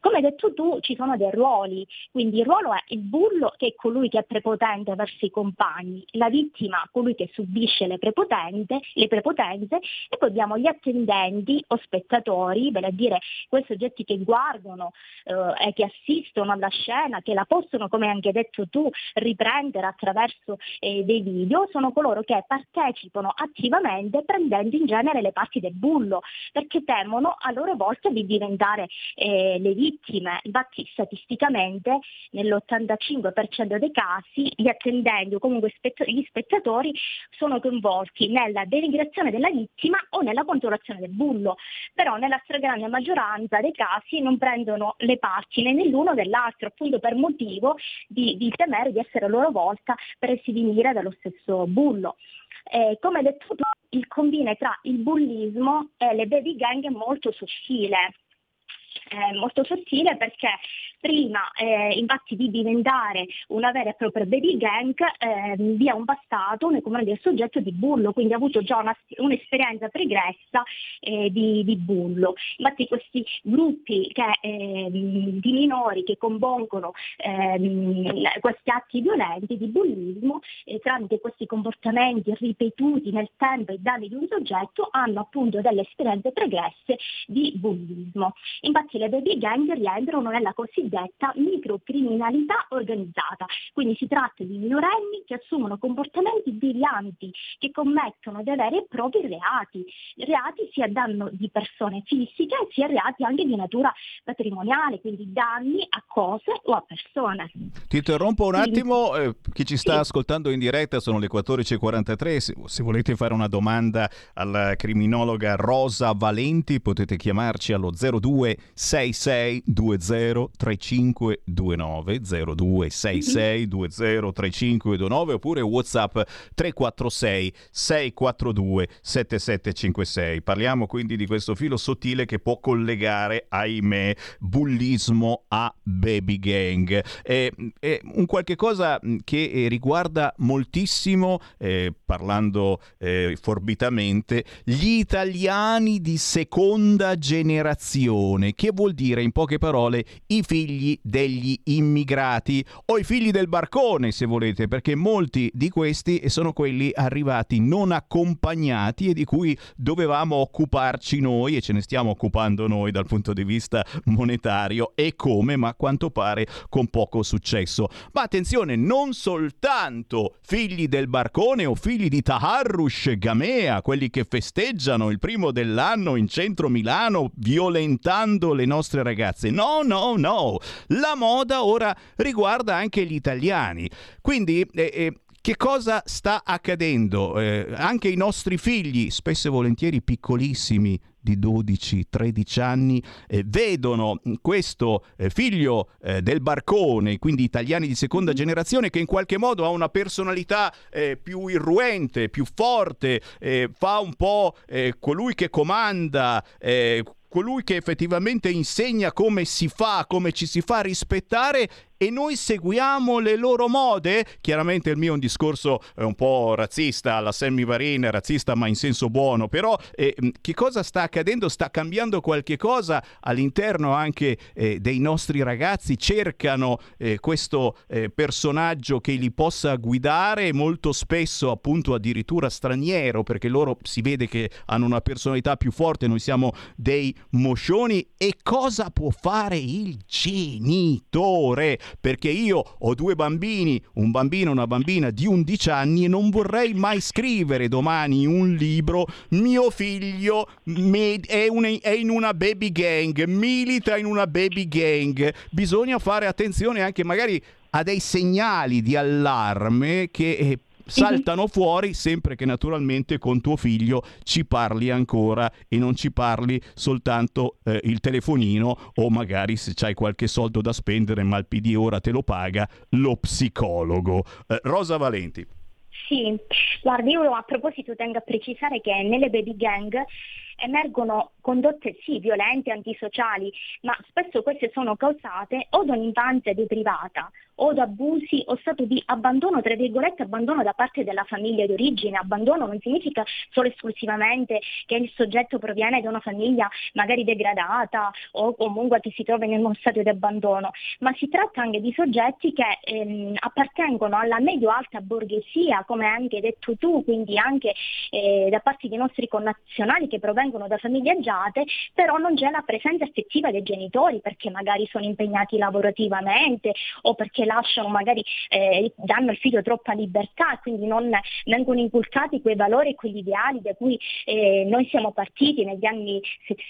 Come hai detto tu, ci sono dei ruoli, quindi il ruolo è il bullo che è colui che è prepotente verso i compagni, la vittima colui che subisce le le prepotenze e poi abbiamo gli attendenti o spettatori, vale a dire quei soggetti che guardano eh, e che assistono alla scena, che la possono, come anche detto tu, riprendere attraverso eh, dei video, sono coloro che partecipano attivamente prendendo in genere le parti del bullo, perché temono a loro volta di diventare eh, le vittime. Infatti statisticamente nell'85% dei casi gli attendenti o comunque gli spettatori sono coinvolti nella denigrazione della vittima o nella controlazione del bullo, però nella stragrande maggioranza dei casi non prendono le parti né nell'uno né nell'altro, appunto per motivo di, di temere di essere a loro volta presi di mira dallo stesso bullo. Eh, come detto tu, il confine tra il bullismo e le baby gang è molto sottile. È molto sottile perché prima eh, infatti di diventare una vera e propria baby gang eh, vi è un passato nei confronti del soggetto di bullo, quindi ha avuto già una, un'esperienza pregressa eh, di, di, bullo. Infatti questi gruppi che, ehm, di minori che compongono ehm, questi atti violenti di bullismo eh, tramite questi comportamenti ripetuti nel tempo e danni di un soggetto hanno appunto delle esperienze pregresse di bullismo. Infatti le baby gang rientrano nella cosiddetta microcriminalità organizzata. Quindi si tratta di minorenni che assumono comportamenti devianti, che commettono dei veri e propri reati, reati sia a danno di persone fisiche sia reati anche di natura patrimoniale, quindi danni a cose o a persone. Ti interrompo un attimo, eh, chi ci sta sì. ascoltando in diretta sono le 14.43, se, se volete fare una domanda alla criminologa Rosa Valenti potete chiamarci allo 0266 20 3529 0266 203529 oppure Whatsapp 346 642 7756. Parliamo quindi di questo filo sottile che può collegare, ahimè, bullismo a baby gang. È, è un qualche cosa che riguarda moltissimo, eh, parlando eh, forbitamente, gli italiani di seconda generazione, che vuol dire in poche parole i figli degli immigrati o i figli del barcone se volete perché molti di questi sono quelli arrivati non accompagnati e di cui dovevamo occuparci noi e ce ne stiamo occupando noi dal punto di vista monetario e come ma a quanto pare con poco successo. Ma attenzione non soltanto figli del barcone o figli di Taharrush Gamea quelli che festeggiano il primo dell'anno in centro Milano violentando le nostre ragazze no no no la moda ora riguarda anche gli italiani. Quindi eh, eh, che cosa sta accadendo? Eh, anche i nostri figli, spesso e volentieri piccolissimi, di 12-13 anni eh, vedono questo eh, figlio eh, del barcone, quindi italiani di seconda mm-hmm. generazione, che in qualche modo ha una personalità eh, più irruente, più forte, eh, fa un po' eh, colui che comanda, colui che effettivamente insegna come si fa, come ci si fa rispettare e noi seguiamo le loro mode? Chiaramente il mio è un discorso eh, un po' razzista, la Sammy Varin, razzista ma in senso buono, però eh, che cosa sta accadendo? Sta cambiando qualche cosa all'interno anche eh, dei nostri ragazzi? Cercano eh, questo eh, personaggio che li possa guidare, molto spesso appunto addirittura straniero, perché loro si vede che hanno una personalità più forte, noi siamo dei moscioni e cosa può fare il genitore? Perché io ho due bambini, un bambino e una bambina di 11 anni e non vorrei mai scrivere domani un libro, mio figlio è, in una baby gang, milita in una baby gang. Bisogna fare attenzione anche magari a dei segnali di allarme che eh, saltano fuori sempre che naturalmente con tuo figlio ci parli ancora e non ci parli soltanto eh, il telefonino o magari se c'hai qualche soldo da spendere ma il PD ora te lo paga lo psicologo. Eh, Rosa Valenti. Sì, guardi, io a proposito tengo a precisare che nelle baby gang emergono condotte sì violente, antisociali, ma spesso queste sono causate o da un'infanzia deprivata o da abusi o stato di abbandono, tra virgolette abbandono da parte della famiglia di origine. Abbandono non significa solo esclusivamente che il soggetto proviene da una famiglia magari degradata o comunque che si trova in uno stato di abbandono, ma si tratta anche di soggetti che ehm, appartengono alla medio-alta borghesia, come anche detto tu, quindi anche eh, da parte dei nostri connazionali che provengono da famiglie agiate, però non c'è la presenza effettiva dei genitori perché magari sono impegnati lavorativamente o perché lasciano magari, eh, danno al figlio troppa libertà quindi non vengono inculcati quei valori e quegli ideali da cui eh, noi siamo partiti negli anni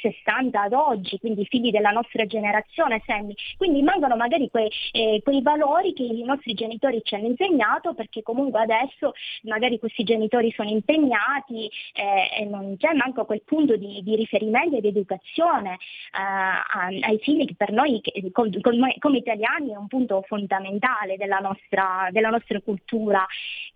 60 ad oggi, quindi figli della nostra generazione, Sammy. Quindi mancano magari quei, eh, quei valori che i nostri genitori ci hanno insegnato perché comunque adesso magari questi genitori sono impegnati eh, e non c'è manco quel punto di, di riferimento ed educazione eh, ai figli che per noi che, come, italiani è un punto fondamentale della nostra, della nostra cultura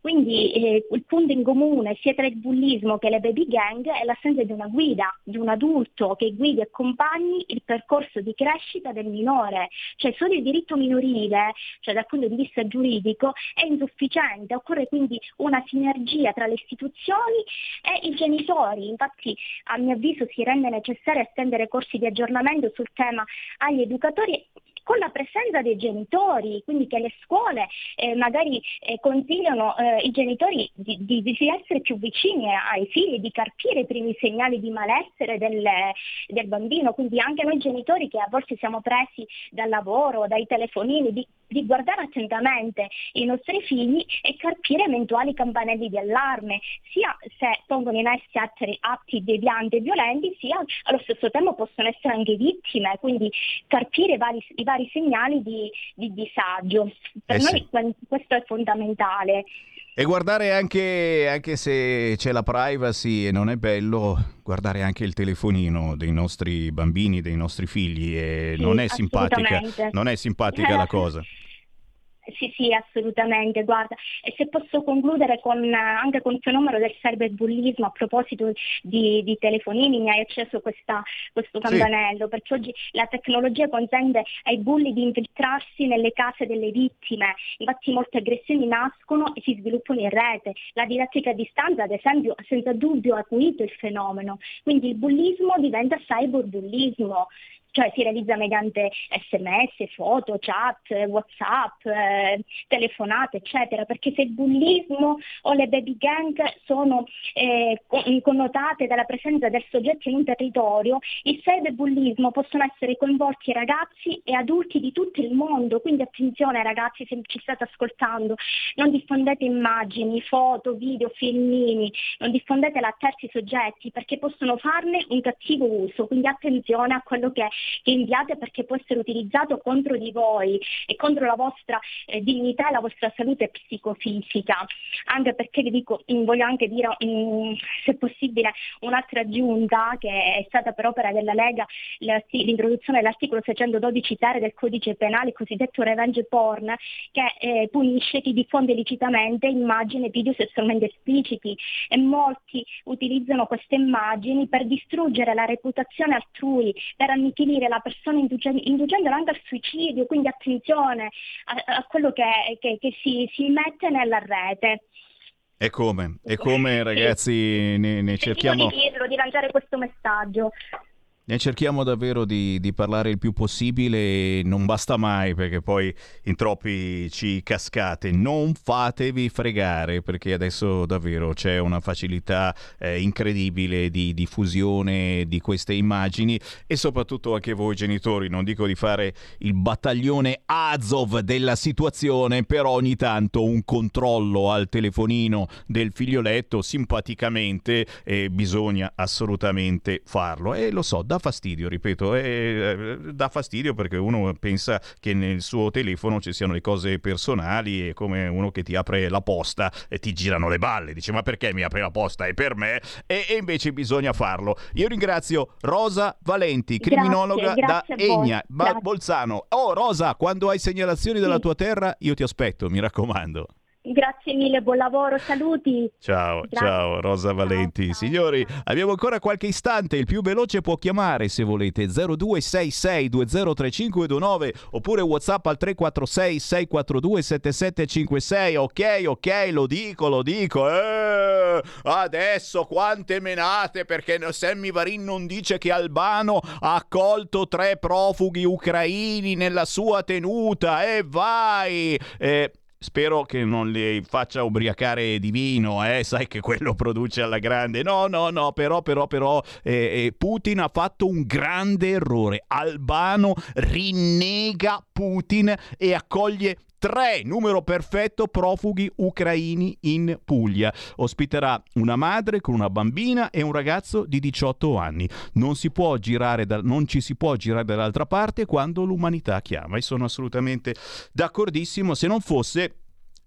Quindi eh, il punto in comune sia tra il bullismo che le baby gang è l'assenza di una guida, di un adulto che guidi e accompagni il percorso di crescita del minore. Cioè solo il diritto minorile, cioè dal punto di vista giuridico, è insufficiente, occorre quindi una sinergia tra le istituzioni e i genitori. Infatti a mio avviso si rende necessario estendere corsi di aggiornamento sul tema agli educatori con la presenza dei genitori, quindi che le scuole eh, magari eh, consigliano eh, i genitori di, di, di, essere più vicini ai figli, di carpire i primi segnali di malessere del, del, bambino, quindi anche noi genitori che a volte siamo presi dal lavoro, dai telefonini, di, di guardare attentamente i nostri figli e carpire eventuali campanelli di allarme, sia se pongono in essere atti devianti e violenti, sia allo stesso tempo possono essere anche vittime, quindi carpire i vari, i vari segnali di, di disagio. Per Eh noi que- questo è fondamentale. E guardare anche, anche se c'è la privacy e non è bello, guardare anche il telefonino dei nostri bambini, dei nostri figli, e Sì, non è simpatica, non è simpatica la cosa. [LAUGHS] Sì, sì, assolutamente, guarda, e se posso concludere con, eh, anche con il fenomeno del cyberbullismo a proposito di, di telefonini, mi hai acceso questa- questo Sì. campanello, perché oggi la tecnologia consente ai bulli di infiltrarsi nelle case delle vittime, infatti molte aggressioni nascono e si sviluppano in rete, la didattica a distanza ad esempio ha senza dubbio acuito il fenomeno, quindi il bullismo diventa cyberbullismo, cioè si realizza mediante sms, foto, chat, whatsapp, eh, telefonate, eccetera, perché se il bullismo o le baby gang sono eh, con- connotate dalla presenza del soggetto in un territorio, il cyberbullismo possono essere coinvolti ragazzi e adulti di tutto il mondo, quindi attenzione ragazzi se ci state ascoltando, non diffondete immagini, foto, video, filmini, non diffondetela a terzi soggetti perché possono farne un cattivo uso, quindi attenzione a quello che inviate perché può essere utilizzato contro di voi e contro la vostra eh, dignità e la vostra salute psicofisica. Anche perché vi dico, mm, voglio anche dire, mm, se possibile, un'altra aggiunta che è stata per opera della Lega l'introduzione dell'articolo 612 ter del codice penale, il cosiddetto revenge porn, che eh, punisce chi diffonde illecitamente immagini e video sessualmente espliciti e molti utilizzano queste immagini per distruggere la reputazione altrui, per annichilire la persona induce- inducendola anche al suicidio, quindi attenzione a, a quello che, che- che si, si mette nella rete. E come? E [LAUGHS] come ragazzi ne, ne cerchiamo... Di dirlo, di lanciare questo messaggio. Ne cerchiamo davvero di, di parlare il più possibile non basta mai perché poi in troppi ci cascate. Non fatevi fregare perché adesso davvero c'è una facilità eh, incredibile di diffusione di queste immagini e soprattutto anche voi genitori, non dico di fare il battaglione Azov della situazione, però ogni tanto un controllo al telefonino del figlioletto simpaticamente eh, bisogna assolutamente farlo e lo so, dà fastidio, ripeto, eh, dà fastidio perché uno pensa che nel suo telefono ci siano le cose personali e come uno che ti apre la posta e ti girano le balle, dice ma perché mi apre la posta? È per me e, e invece bisogna farlo. Io ringrazio Rosa Valenti, Grazie, criminologa grazie da a voi. Egna, Grazie. Bolzano. Oh Rosa, quando hai segnalazioni dalla tua terra io ti aspetto, mi raccomando. Grazie mille, buon lavoro, saluti. Ciao, Grazie. ciao Rosa Valenti. Signori, abbiamo ancora qualche istante, il più veloce può chiamare se volete 0266203529 oppure WhatsApp al 346 642 7756. Ok, ok, lo dico, lo dico. Eh, adesso quante menate perché Sammy Varin non dice che Albano ha accolto tre profughi ucraini nella sua tenuta e vai. Eh, Spero che non li faccia ubriacare di vino, eh? sai che quello produce alla grande. No, no, no, però, però, però, eh, eh, Putin ha fatto un grande errore. Albano rinnega Putin e accoglie tre, numero perfetto, profughi ucraini in Puglia. Ospiterà una madre con una bambina e un ragazzo di 18 anni. Non, si può girare da- non ci si può girare dall'altra parte quando l'umanità chiama. E sono assolutamente d'accordissimo, se non fosse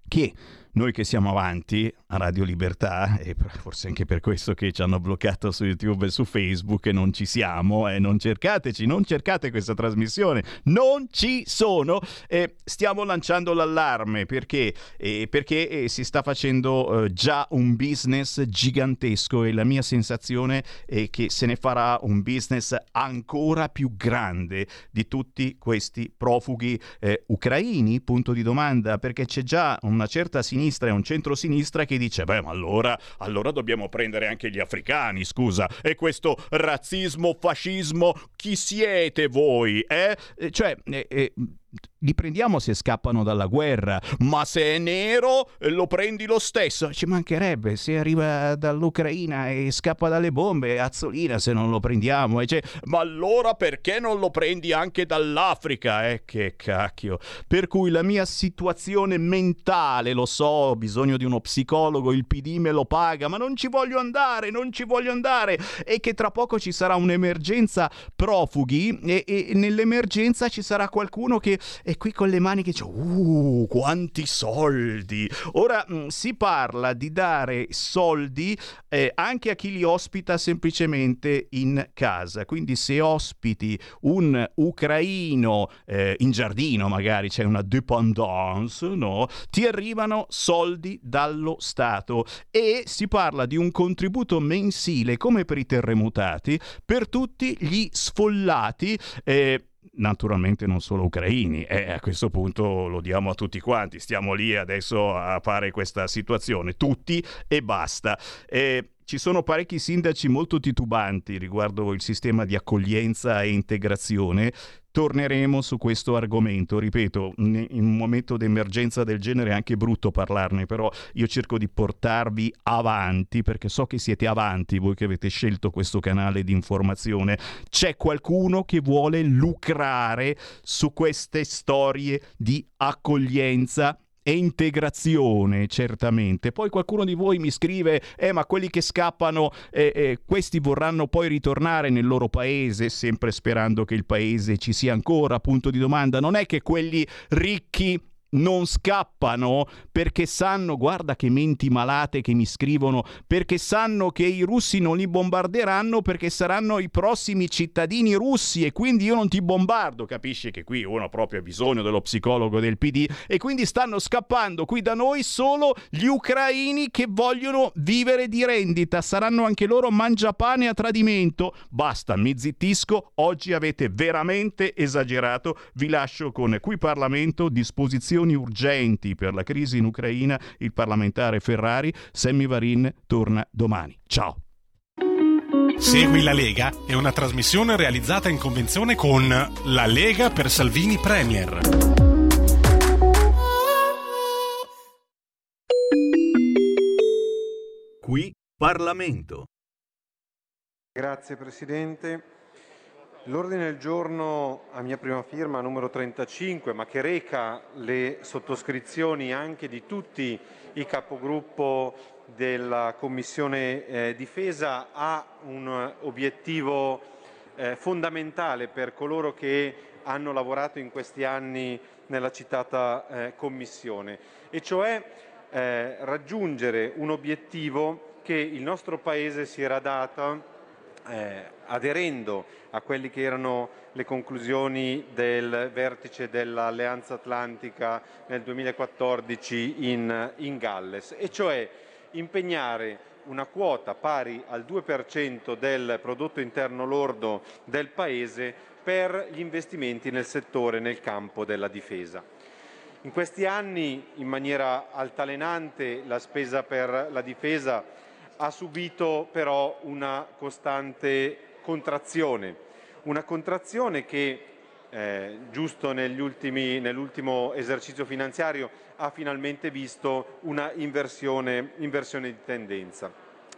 che noi che siamo avanti a Radio Libertà, e forse anche per questo che ci hanno bloccato su YouTube e su Facebook, non ci siamo, eh, non cercateci, non cercate questa trasmissione, non ci sono, eh, stiamo lanciando l'allarme perché, eh, perché si sta facendo eh, già un business gigantesco e la mia sensazione è che se ne farà un business ancora più grande di tutti questi profughi eh, ucraini, punto di domanda, perché c'è già una certa sinistra e un centro-sinistra che dice, beh, ma allora, allora dobbiamo prendere anche gli africani, scusa, e questo razzismo, fascismo, chi siete voi? Eh? Cioè, eh, eh, li prendiamo se scappano dalla guerra, ma se è nero eh, lo prendi lo stesso. Ci mancherebbe se arriva dall'Ucraina e scappa dalle bombe, azzolina se non lo prendiamo. E ma allora perché non lo prendi anche dall'Africa? Eh, che cacchio. Per cui la mia situazione mentale, lo so, ho bisogno di uno psicologo, il PD me lo paga, ma non ci voglio andare, non ci voglio andare. E che tra poco ci sarà un'emergenza profughi e, e nell'emergenza ci sarà qualcuno che e qui con le mani che dice, uh, quanti soldi! Ora mh, mm, si parla di dare soldi eh, anche a chi li ospita semplicemente in casa. Quindi se ospiti un ucraino eh, in giardino, magari c'è una dependance, no? Ti arrivano soldi dallo Stato e si parla di un contributo mensile come per i terremotati per tutti gli sfollati. Eh, naturalmente non solo ucraini e a questo punto lo diamo a tutti quanti, stiamo lì adesso a fare questa situazione, tutti e basta. E ci sono parecchi sindaci molto titubanti riguardo il sistema di accoglienza e integrazione. Torneremo su questo argomento, ripeto, in un momento di emergenza del genere è anche brutto parlarne, però io cerco di portarvi avanti perché so che siete avanti, voi che avete scelto questo canale di informazione. C'è qualcuno che vuole lucrare su queste storie di accoglienza e integrazione, certamente. Poi qualcuno di voi mi scrive, eh ma quelli che scappano, eh, eh, questi vorranno poi ritornare nel loro paese, sempre sperando che il paese ci sia ancora, punto di domanda. Non è che quelli ricchi non scappano perché sanno, guarda che menti malate che mi scrivono, perché sanno che i russi non li bombarderanno perché saranno i prossimi cittadini russi e quindi io non ti bombardo, capisci che qui uno proprio ha bisogno dello psicologo del PD e quindi stanno scappando qui da noi solo gli ucraini che vogliono vivere di rendita, saranno anche loro mangiapane a tradimento. Basta, mi zittisco, oggi avete veramente esagerato, vi lascio con qui Parlamento disposizione azioni urgenti per la crisi in Ucraina, il parlamentare Ferrari, Sammy Varin torna domani. Ciao. Segui la Lega è una trasmissione realizzata in convenzione con La Lega per Salvini Premier. Qui Parlamento. Grazie Presidente. L'ordine del giorno a mia prima firma, numero 35, ma che reca le sottoscrizioni anche di tutti i capogruppo della Commissione eh, Difesa, ha un obiettivo eh, fondamentale per coloro che hanno lavorato in questi anni nella citata eh, Commissione, e cioè eh, raggiungere un obiettivo che il nostro Paese si era dato eh, aderendo a quelle che erano le conclusioni del vertice dell'Alleanza Atlantica nel 2014 in, in Galles, e cioè impegnare una quota pari al 2% del prodotto interno lordo del Paese per gli investimenti nel settore, nel campo della difesa. In questi anni, in maniera altalenante, la spesa per la difesa ha subito però una costante contrazione, una contrazione che eh, giusto nell'ultimo esercizio finanziario ha finalmente visto una inversione, inversione di tendenza.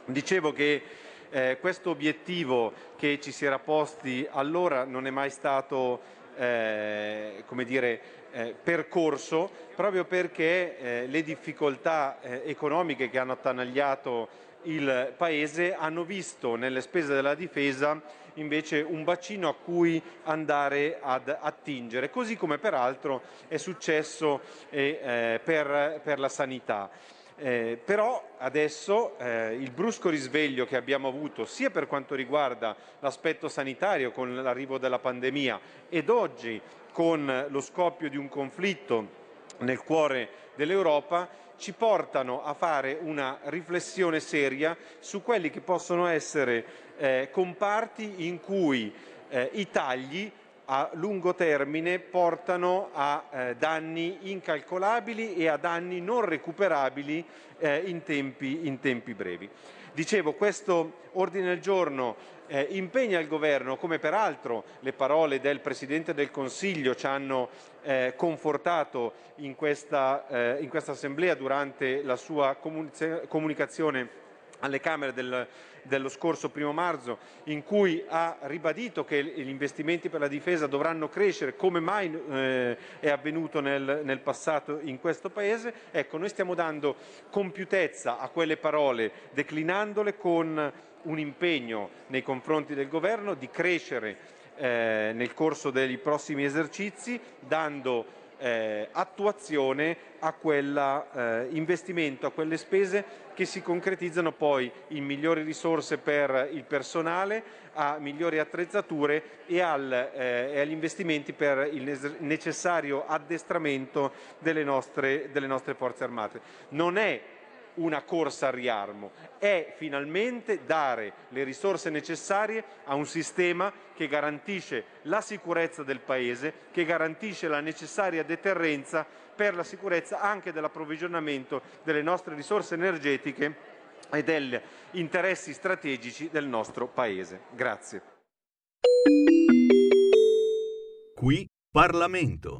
Dicevo che eh, questo obiettivo che ci si era posti allora non è mai stato eh, dire, eh, percorso proprio perché eh, le difficoltà eh, economiche che hanno attanagliato il Paese hanno visto nelle spese della difesa invece un bacino a cui andare ad attingere, così come peraltro è successo eh, per, per la sanità. Eh, però adesso eh, il brusco risveglio che abbiamo avuto sia per quanto riguarda l'aspetto sanitario con l'arrivo della pandemia ed oggi con lo scoppio di un conflitto nel cuore dell'Europa ci portano a fare una riflessione seria su quelli che possono essere eh, comparti in cui eh, i tagli a lungo termine portano a eh, danni incalcolabili e a danni non recuperabili eh, in tempi, in tempi brevi. Dicevo, questo ordine del giorno eh, impegna il governo, come peraltro le parole del Presidente del Consiglio ci hanno eh, confortato in questa, eh, in questa, assemblea durante la sua comunicazione alle Camere del, dello scorso primo marzo, in cui ha ribadito che gli investimenti per la difesa dovranno crescere come mai eh, è avvenuto nel, nel, passato in questo Paese. Ecco, noi stiamo dando compiutezza a quelle parole, declinandole con un impegno nei confronti del Governo di crescere eh, nel corso dei prossimi esercizi, dando eh, attuazione a quell'investimento, eh, a quelle spese che si concretizzano poi in migliori risorse per il personale, a migliori attrezzature e, al, eh, e agli investimenti per il necessario addestramento delle nostre, delle nostre forze armate. Non è una corsa al riarmo, è finalmente dare le risorse necessarie a un sistema che garantisce la sicurezza del Paese, che garantisce la necessaria deterrenza per la sicurezza anche dell'approvvigionamento delle nostre risorse energetiche e degli interessi strategici del nostro Paese. Grazie. Qui Parlamento.